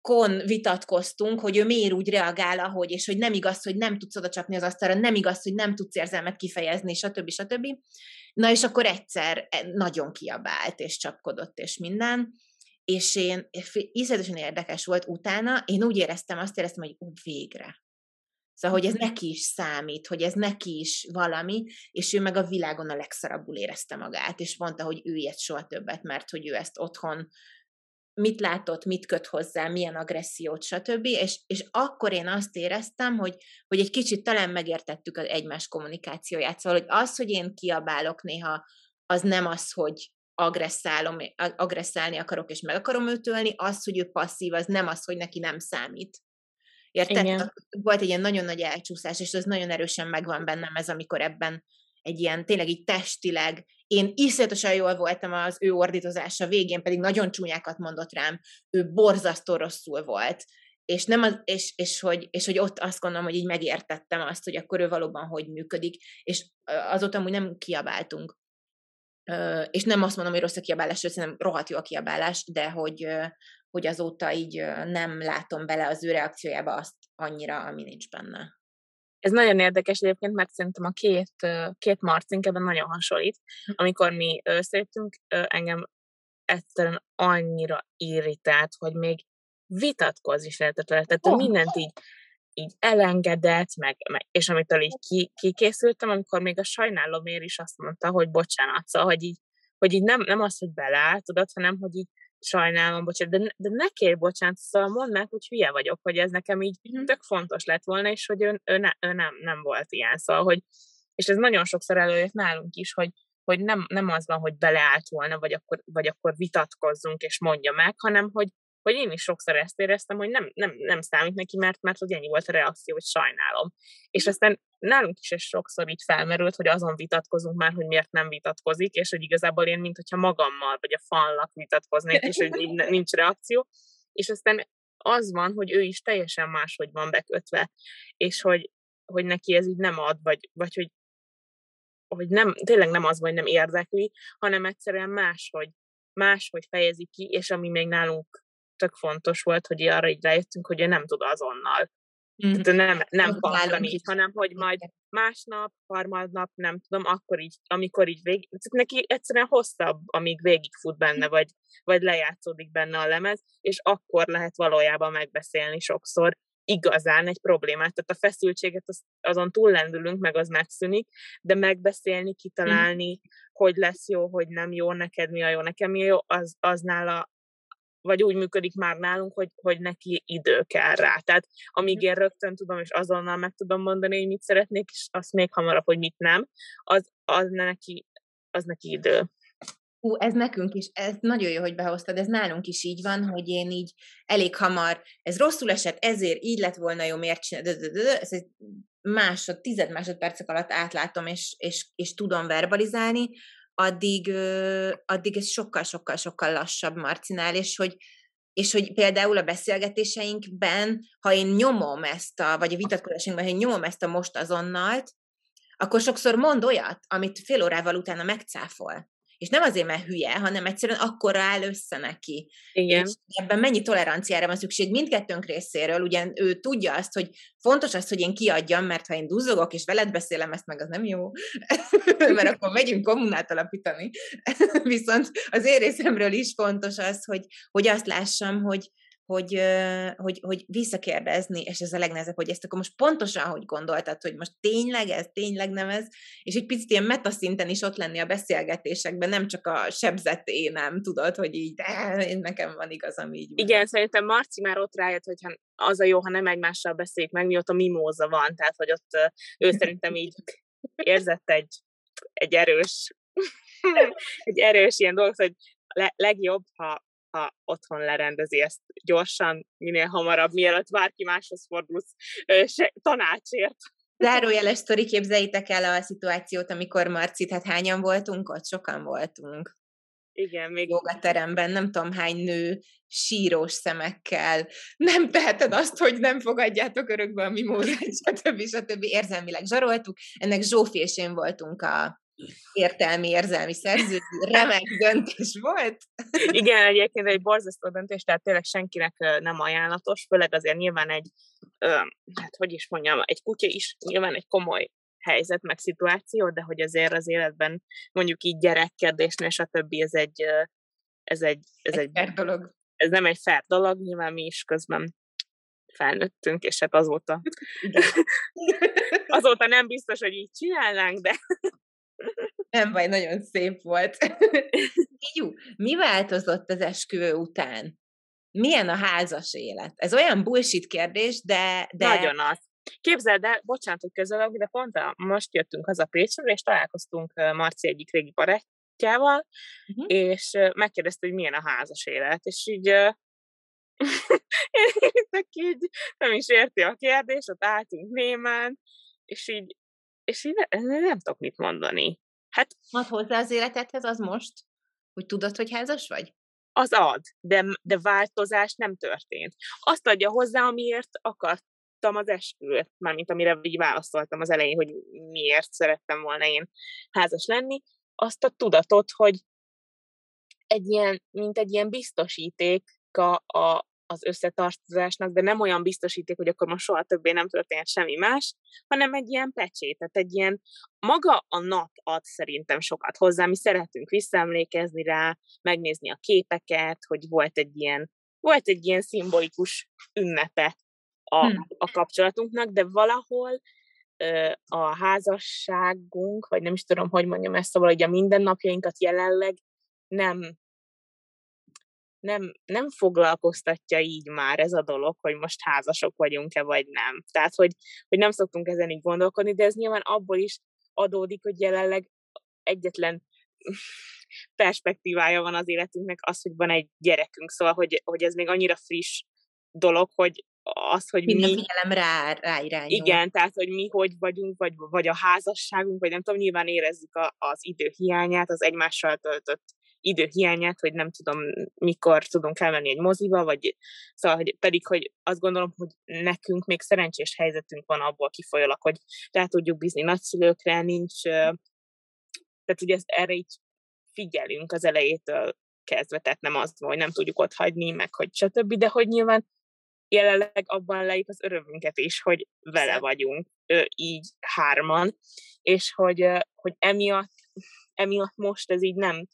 kon vitatkoztunk, hogy ő miért úgy reagál, ahogy, és hogy nem igaz, hogy nem tudsz oda csapni az asztalra, nem igaz, hogy nem tudsz érzelmet kifejezni, stb. stb. Na és akkor egyszer e, nagyon kiabált, és csapkodott, és minden és én, iszletesen érdekes volt utána, én úgy éreztem, azt éreztem, hogy ú, végre. Szóval, hogy ez mhm. neki is számít, hogy ez neki is valami, és ő meg a világon a legszarabbul érezte magát, és mondta, hogy ő ilyet soha többet, mert hogy ő ezt otthon mit látott, mit köt hozzá, milyen agressziót, stb. És, és akkor én azt éreztem, hogy, hogy egy kicsit talán megértettük az egymás kommunikációját. Szóval, hogy az, hogy én kiabálok néha, az nem az, hogy agresszálom, agresszálni akarok, és meg akarom ütölni, az, hogy ő passzív, az nem az, hogy neki nem számít. Érted? Igen. Volt egy ilyen nagyon nagy elcsúszás, és az nagyon erősen megvan bennem ez, amikor ebben egy ilyen tényleg így testileg, én iszonyatosan jól voltam az ő ordítozása végén, pedig nagyon csúnyákat mondott rám, ő borzasztó rosszul volt, és, nem az, és, és, hogy, és hogy ott azt gondolom, hogy így megértettem azt, hogy akkor ő valóban hogy működik, és azóta amúgy nem kiabáltunk és nem azt mondom, hogy rossz a kiabálás, szerintem rohadt jó a kiabálás, de hogy, hogy azóta így nem látom bele az ő reakciójába azt annyira, ami nincs benne. Ez nagyon érdekes egyébként, mert szerintem a két, két marcink ebben nagyon hasonlít. Hm. Amikor mi összejöttünk, engem egyszerűen annyira irritált, hogy még vitatkozni is lehetett vele. Tehát oh. mindent így így elengedett, meg, meg és amitől így ki, kikészültem, amikor még a sajnálomért is azt mondta, hogy bocsánat, szóval, hogy így, hogy így nem, nem az, hogy beleáll, tudod, hanem, hogy így sajnálom, bocsánat, de, de ne kérj bocsánat, szóval mondd meg, hogy hülye vagyok, hogy ez nekem így mm. tök fontos lett volna, és hogy ő, ő, ne, ő nem, nem volt ilyen, szóval, hogy, és ez nagyon sokszor előjött nálunk is, hogy, hogy nem, nem az van, hogy beleállt volna, vagy akkor, vagy akkor vitatkozzunk és mondja meg, hanem hogy, hogy én is sokszor ezt éreztem, hogy nem, nem, nem számít neki, mert, mert hogy ennyi volt a reakció, hogy sajnálom. És aztán nálunk is ez sokszor így felmerült, hogy azon vitatkozunk már, hogy miért nem vitatkozik, és hogy igazából én, mint hogyha magammal, vagy a falnak vitatkoznék, és hogy nincs reakció. És aztán az van, hogy ő is teljesen máshogy van bekötve, és hogy, hogy neki ez így nem ad, vagy, vagy hogy, hogy nem, tényleg nem az, hogy nem érdekli, hanem egyszerűen máshogy, máshogy fejezi ki, és ami még nálunk tök fontos volt, hogy arra így rájöttünk, hogy ő nem tud azonnal. Mm. Tehát nem, nem pattanít, hanem hogy majd másnap, harmadnap, nem tudom, akkor így, amikor így végig, tehát neki egyszerűen hosszabb, amíg végigfut benne, vagy, vagy lejátszódik benne a lemez, és akkor lehet valójában megbeszélni sokszor igazán egy problémát. Tehát a feszültséget az, azon túllendülünk, meg az megszűnik, de megbeszélni, kitalálni, mm. hogy lesz jó, hogy nem jó, neked mi a jó, nekem mi a jó, az, az nála vagy úgy működik már nálunk, hogy, hogy neki idő kell rá. Tehát amíg mhm. én rögtön tudom, és azonnal meg tudom mondani, hogy mit szeretnék, és azt még hamarabb, hogy mit nem, az, az, neki, az neki idő. Hú, ez nekünk is, ez nagyon jó, hogy behoztad, ez nálunk is így van, hogy én így elég hamar, ez rosszul esett, ezért így lett volna jó, miért csinálod, ez egy másod, tized másodpercek alatt átlátom, és, és, és tudom verbalizálni, addig, addig ez sokkal-sokkal-sokkal lassabb Marcinál, és hogy és hogy például a beszélgetéseinkben, ha én nyomom ezt a, vagy a vitatkozásainkban, ha én nyomom ezt a most azonnalt, akkor sokszor mond olyat, amit fél órával utána megcáfol. És nem azért, mert hülye, hanem egyszerűen akkor áll össze neki. Igen. És ebben mennyi toleranciára van szükség mindkettőnk részéről, ugye ő tudja azt, hogy fontos az, hogy én kiadjam, mert ha én duzzogok és veled beszélem, ezt meg az nem jó, mert akkor megyünk kommunát alapítani. Viszont az én részemről is fontos az, hogy, hogy azt lássam, hogy, hogy, hogy, hogy visszakérdezni, és ez a legnehezebb, hogy ezt akkor most pontosan, hogy gondoltad, hogy most tényleg ez, tényleg nem ez, és egy picit ilyen metaszinten is ott lenni a beszélgetésekben, nem csak a sebzett énem, tudod, hogy így, de én nekem van igazam így. Igen, van. szerintem Marci már ott rájött, hogy az a jó, ha nem egymással beszéljük meg, mióta mimóza van, tehát hogy ott ő szerintem így érzett egy, egy erős egy erős ilyen dolgot, hogy le, legjobb, ha ha otthon lerendezi ezt gyorsan, minél hamarabb, mielőtt bárki máshoz fordulsz tanácsért. Zárójeles sztori, képzeljétek el a szituációt, amikor Marci, hát hányan voltunk ott? Sokan voltunk. Igen, még... Jogateremben, nem tudom hány nő sírós szemekkel. Nem teheted azt, hogy nem fogadjátok örökbe a mimózát, stb. stb. Érzelmileg zsaroltuk. Ennek Zsófi és én voltunk a, értelmi, érzelmi szerző, remek döntés volt. Igen, egyébként egy borzasztó döntés, tehát tényleg senkinek nem ajánlatos, főleg azért nyilván egy, hát hogy is mondjam, egy kutya is nyilván egy komoly helyzet, meg szituáció, de hogy azért az életben mondjuk így gyerekkedésnél, stb. ez egy, ez egy, ez egy, egy dolog. Ez nem egy fair dolog, nyilván mi is közben felnőttünk, és hát azóta azóta nem biztos, hogy így csinálnánk, de nem baj, nagyon szép volt. Jó, mi változott az esküvő után? Milyen a házas élet? Ez olyan bullshit kérdés, de... de... Nagyon az. Képzeld el, bocsánat, hogy közelök, de pont a, most jöttünk haza Pécsről, és találkoztunk Marci egyik régi barátjával, uh-huh. és megkérdezte, hogy milyen a házas élet, és így én így nem is érti a kérdést, ott álltunk némán, és így és így ne, nem tudok mit mondani. Hát ad hozzá az életedhez az most, hogy tudod, hogy házas vagy? Az ad, de, de változás nem történt. Azt adja hozzá, amiért akartam az esküvőt, mármint amire így válaszoltam az elején, hogy miért szerettem volna én házas lenni, azt a tudatot, hogy egy ilyen, mint egy ilyen biztosíték a, a, az összetartozásnak, de nem olyan biztosíték, hogy akkor most soha többé nem történhet semmi más, hanem egy ilyen pecsétet, egy ilyen, maga a nap ad szerintem sokat hozzá, mi szeretünk visszaemlékezni rá, megnézni a képeket, hogy volt egy ilyen, volt egy ilyen szimbolikus ünnepe a, hmm. a kapcsolatunknak, de valahol a házasságunk, vagy nem is tudom, hogy mondjam ezt, szóval, hogy a mindennapjainkat jelenleg nem nem, nem foglalkoztatja így már ez a dolog, hogy most házasok vagyunk-e, vagy nem. Tehát, hogy, hogy nem szoktunk ezen így gondolkodni, de ez nyilván abból is adódik, hogy jelenleg egyetlen perspektívája van az életünknek az, hogy van egy gyerekünk, szóval, hogy, hogy ez még annyira friss dolog, hogy az, hogy Minden mi... figyelem rá, rá irányul. Igen, tehát, hogy mi hogy vagyunk, vagy, vagy a házasságunk, vagy nem tudom, nyilván érezzük a, az idő hiányát, az egymással töltött idő hiányát, hogy nem tudom, mikor tudunk elmenni egy moziba, vagy szóval, hogy pedig, hogy azt gondolom, hogy nekünk még szerencsés helyzetünk van abból kifolyólag, hogy rá tudjuk bízni nagyszülőkre, nincs, tehát ugye ezt, erre így figyelünk az elejétől kezdve, tehát nem az, hogy nem tudjuk ott hagyni, meg hogy stb., de hogy nyilván jelenleg abban lejük az örömünket is, hogy vele vagyunk, így hárman, és hogy, hogy emiatt, emiatt most ez így nem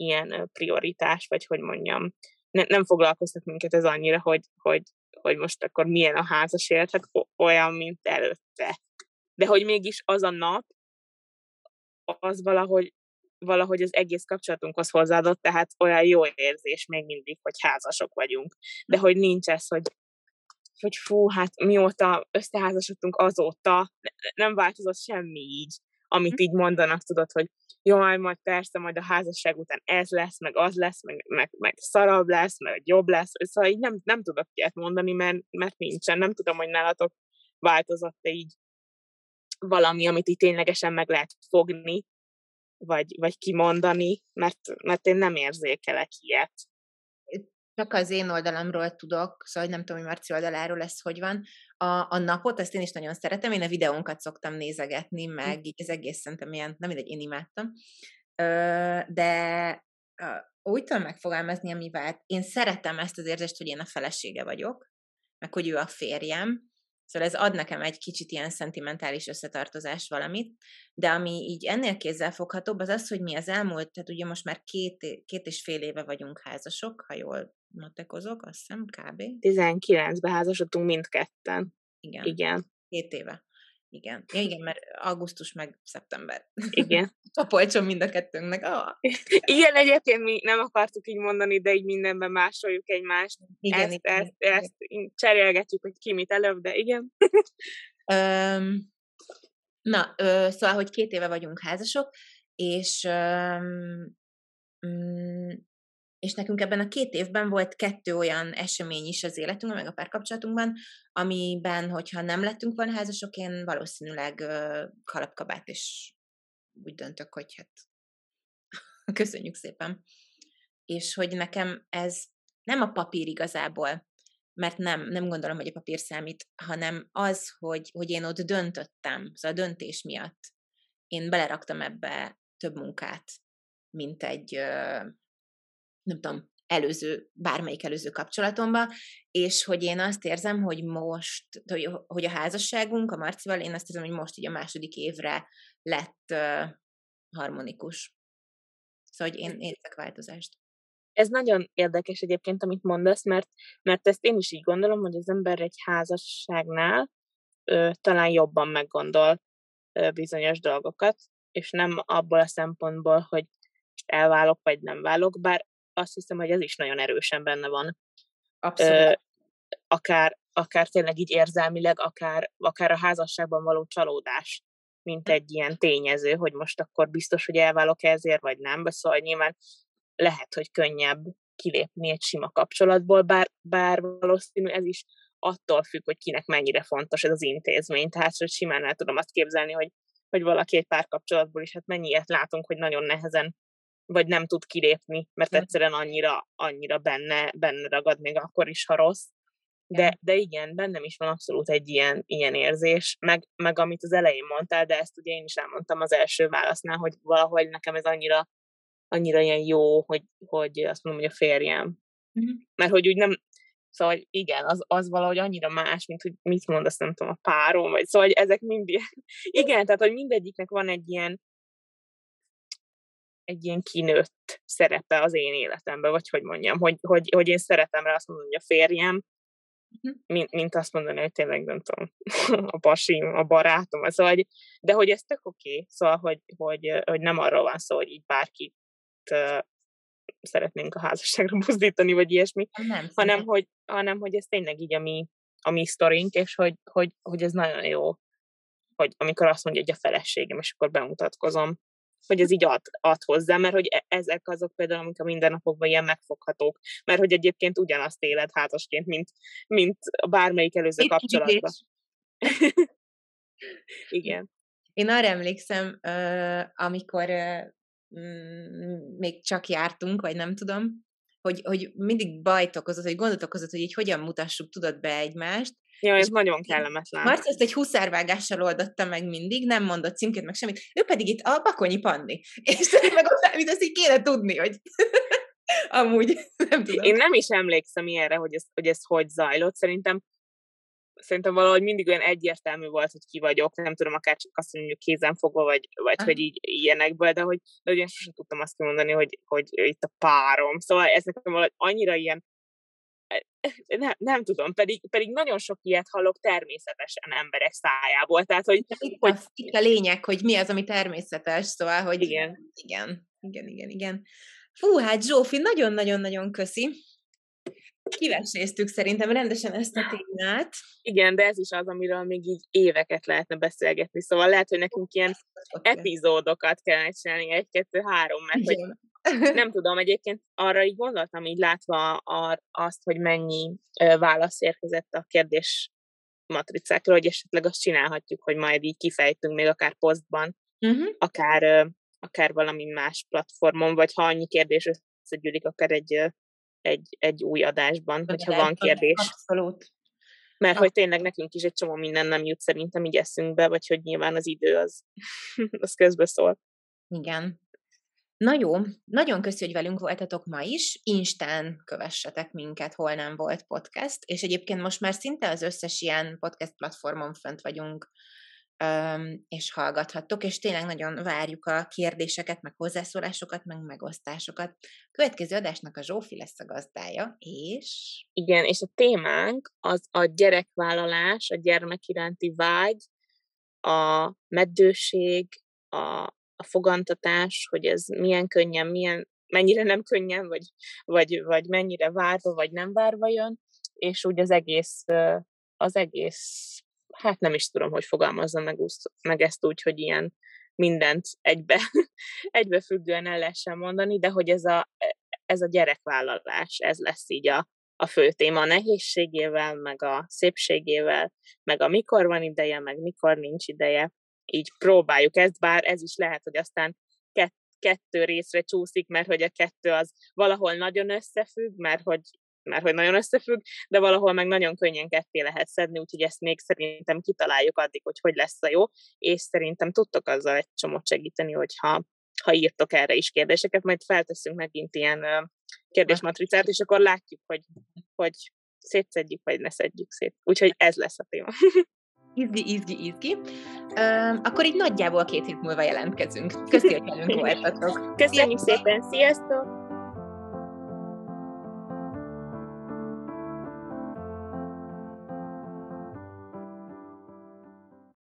ilyen prioritás, vagy hogy mondjam, ne, nem foglalkoztat minket ez annyira, hogy, hogy, hogy most akkor milyen a házas élet, hát olyan, mint előtte. De hogy mégis az a nap, az valahogy, valahogy az egész kapcsolatunkhoz hozzáadott, tehát olyan jó érzés még mindig, hogy házasok vagyunk. De hogy nincs ez, hogy, hogy fú, hát mióta összeházasodtunk azóta, nem változott semmi így, amit hm. így mondanak, tudod, hogy jaj, majd persze, majd a házasság után ez lesz, meg az lesz, meg, meg, meg szarabb lesz, meg jobb lesz, szóval így nem, nem tudok ilyet mondani, mert, mert nincsen, nem tudom, hogy nálatok változott-e így valami, amit így ténylegesen meg lehet fogni, vagy, vagy kimondani, mert, mert én nem érzékelek ilyet. Csak az én oldalamról tudok, szóval nem tudom, hogy Marci oldaláról ez hogy van. A, a napot, azt én is nagyon szeretem, én a videónkat szoktam nézegetni, hm. meg így az egész szerintem ilyen, nem mindegy, én imádtam. De úgy tudom megfogalmazni, amivel én szeretem ezt az érzést, hogy én a felesége vagyok, meg hogy ő a férjem, Szóval ez ad nekem egy kicsit ilyen szentimentális összetartozás valamit, de ami így ennél kézzelfoghatóbb, az az, hogy mi az elmúlt, tehát ugye most már két, két és fél éve vagyunk házasok, ha jól matekozok, azt hiszem, kb. 19-ben házasodtunk mindketten. Igen. Igen. Két éve. Igen. Ja, igen, mert augusztus meg szeptember. Igen. a polcson mind a kettőnknek. Oh. Igen, egyébként mi nem akartuk így mondani, de így mindenben másoljuk egymást. Igen, ezt, igen, ezt, igen. ezt cserélgetjük, hogy ki mit előbb, de igen. um, na, ö, szóval, hogy két éve vagyunk házasok, és um, és nekünk ebben a két évben volt kettő olyan esemény is az életünkben, meg a párkapcsolatunkban, amiben, hogyha nem lettünk volna házasok, én valószínűleg kalapkabát, és úgy döntök, hogy hát köszönjük szépen. És hogy nekem ez nem a papír igazából, mert nem, nem gondolom, hogy a papír számít, hanem az, hogy, hogy én ott döntöttem, szóval a döntés miatt én beleraktam ebbe több munkát, mint egy, nem tudom, előző, bármelyik előző kapcsolatomba, és hogy én azt érzem, hogy most, hogy a házasságunk a Marcival, én azt érzem, hogy most így a második évre lett uh, harmonikus. Szóval, hogy én érzek változást. Ez nagyon érdekes egyébként, amit mondasz, mert, mert ezt én is így gondolom, hogy az ember egy házasságnál ö, talán jobban meggondol ö, bizonyos dolgokat, és nem abból a szempontból, hogy elválok, vagy nem válok, bár azt hiszem, hogy ez is nagyon erősen benne van. Abszolút. Ö, akár, akár tényleg így érzelmileg, akár, akár a házasságban való csalódás, mint hm. egy ilyen tényező, hogy most akkor biztos, hogy elválok ezért, vagy nem. Szóval nyilván lehet, hogy könnyebb kilépni egy sima kapcsolatból, bár, bár valószínű ez is attól függ, hogy kinek mennyire fontos ez az intézmény. Tehát, hogy simán el tudom azt képzelni, hogy, hogy valaki egy párkapcsolatból is, hát mennyiért látunk, hogy nagyon nehezen vagy nem tud kilépni, mert egyszerűen annyira, annyira benne, benne ragad, még akkor is, ha rossz. De, de igen, bennem is van abszolút egy ilyen, ilyen érzés, meg, meg amit az elején mondtál, de ezt ugye én is elmondtam az első válasznál, hogy valahogy nekem ez annyira, annyira ilyen jó, hogy, hogy azt mondom, hogy a férjem. Mm-hmm. Mert hogy úgy nem, Szóval igen, az, az valahogy annyira más, mint hogy mit mondasz, nem tudom, a párom, vagy szóval hogy ezek mind ilyen, igen, tehát hogy mindegyiknek van egy ilyen, egy ilyen kinőtt szerepe az én életemben, vagy hogy mondjam, hogy, hogy, hogy én szeretem rá azt mondani, hogy a férjem, uh-huh. mint, mint azt mondani, hogy tényleg nem tudom, a pasim, a barátom, szóval, hogy, de hogy ez tök oké, okay, szóval, hogy, hogy, hogy nem arról van szó, hogy így bárkit uh, szeretnénk a házasságra mozdítani, vagy ilyesmi, nem, hanem, hogy, hanem hogy ez tényleg így a mi, a mi sztorink, és hogy, hogy, hogy ez nagyon jó, hogy amikor azt mondja, hogy a feleségem, és akkor bemutatkozom, hogy ez így ad, ad hozzá, mert hogy e, ezek azok például, amik a mindennapokban ilyen megfoghatók, mert hogy egyébként ugyanazt éled házasként, mint, mint bármelyik előző kapcsolatban. Igen. Én arra emlékszem, amikor még csak jártunk, vagy nem tudom, hogy, hogy mindig bajt okozott, hogy gondot okozott, hogy így hogyan mutassuk, tudod be egymást, Ja, ez nagyon kellemetlen. Marci ezt egy huszárvágással oldotta meg mindig, nem mondott címként, meg semmit. Ő pedig itt a Bakonyi Panni. És meg ott, amit azt így kéne tudni, hogy amúgy nem tudom. Én nem is emlékszem ilyenre, hogy ez, hogy ez hogy zajlott. Szerintem szerintem valahogy mindig olyan egyértelmű volt, hogy ki vagyok, nem tudom, akár csak azt mondjuk kézen fogva, vagy, vagy ah. hogy így ilyenekből, de hogy, de hogy én sosem tudtam azt mondani, hogy, hogy itt a párom. Szóval ez nekem valahogy annyira ilyen nem, nem tudom, pedig, pedig nagyon sok ilyet hallok természetesen emberek szájából. Tehát, hogy, itt, hogy... itt a lényeg, hogy mi az, ami természetes, szóval, hogy igen, igen, igen, igen. igen. Fú, hát Zsófi, nagyon-nagyon-nagyon köszi. Kiveséztük szerintem rendesen ezt a témát. Igen, de ez is az, amiről még így éveket lehetne beszélgetni, szóval lehet, hogy nekünk ilyen epizódokat kellene csinálni, egy, kettő, három, mert hogy nem tudom, egyébként arra így gondoltam, így látva a, azt, hogy mennyi válasz érkezett a kérdés matricákról, hogy esetleg azt csinálhatjuk, hogy majd így kifejtünk még akár posztban, uh-huh. akár, akár valami más platformon, vagy ha annyi kérdés összegyűlik, akár egy egy, egy új adásban, hogyha van kérdés. Abszolút. Mert hogy tényleg nekünk is egy csomó minden nem jut szerintem így eszünkbe, vagy hogy nyilván az idő az, az közbe szól. Igen. Na jó, nagyon köszi, hogy velünk voltatok ma is. Instán kövessetek minket, hol nem volt podcast, és egyébként most már szinte az összes ilyen podcast platformon fönt vagyunk, és hallgathattok, és tényleg nagyon várjuk a kérdéseket, meg hozzászólásokat, meg megosztásokat. Következő adásnak a Zsófi lesz a gazdája, és... Igen, és a témánk az a gyerekvállalás, a gyermek iránti vágy, a meddőség, a a fogantatás, hogy ez milyen könnyen, milyen, mennyire nem könnyen, vagy, vagy, vagy mennyire várva, vagy nem várva jön, és úgy az egész, az egész, hát nem is tudom, hogy fogalmazzam meg, meg ezt úgy, hogy ilyen mindent egybe, egybefüggően el lehessen mondani, de hogy ez a, ez a gyerekvállalás, ez lesz így a, a fő téma a nehézségével, meg a szépségével, meg a mikor van ideje, meg mikor nincs ideje, így próbáljuk ezt, bár ez is lehet, hogy aztán kett, kettő részre csúszik, mert hogy a kettő az valahol nagyon összefügg, mert hogy mert hogy nagyon összefügg, de valahol meg nagyon könnyen ketté lehet szedni, úgyhogy ezt még szerintem kitaláljuk addig, hogy hogy lesz a jó, és szerintem tudtok azzal egy csomót segíteni, hogyha ha írtok erre is kérdéseket, majd felteszünk megint ilyen kérdésmatricát, és akkor látjuk, hogy, hogy szétszedjük, vagy ne szedjük szét. Úgyhogy ez lesz a téma. Izgi, izgi, izgi. Uh, akkor így nagyjából két hét múlva jelentkezünk. Köszönjük, hogy velünk voltatok. Köszönjük szépen, sziasztok!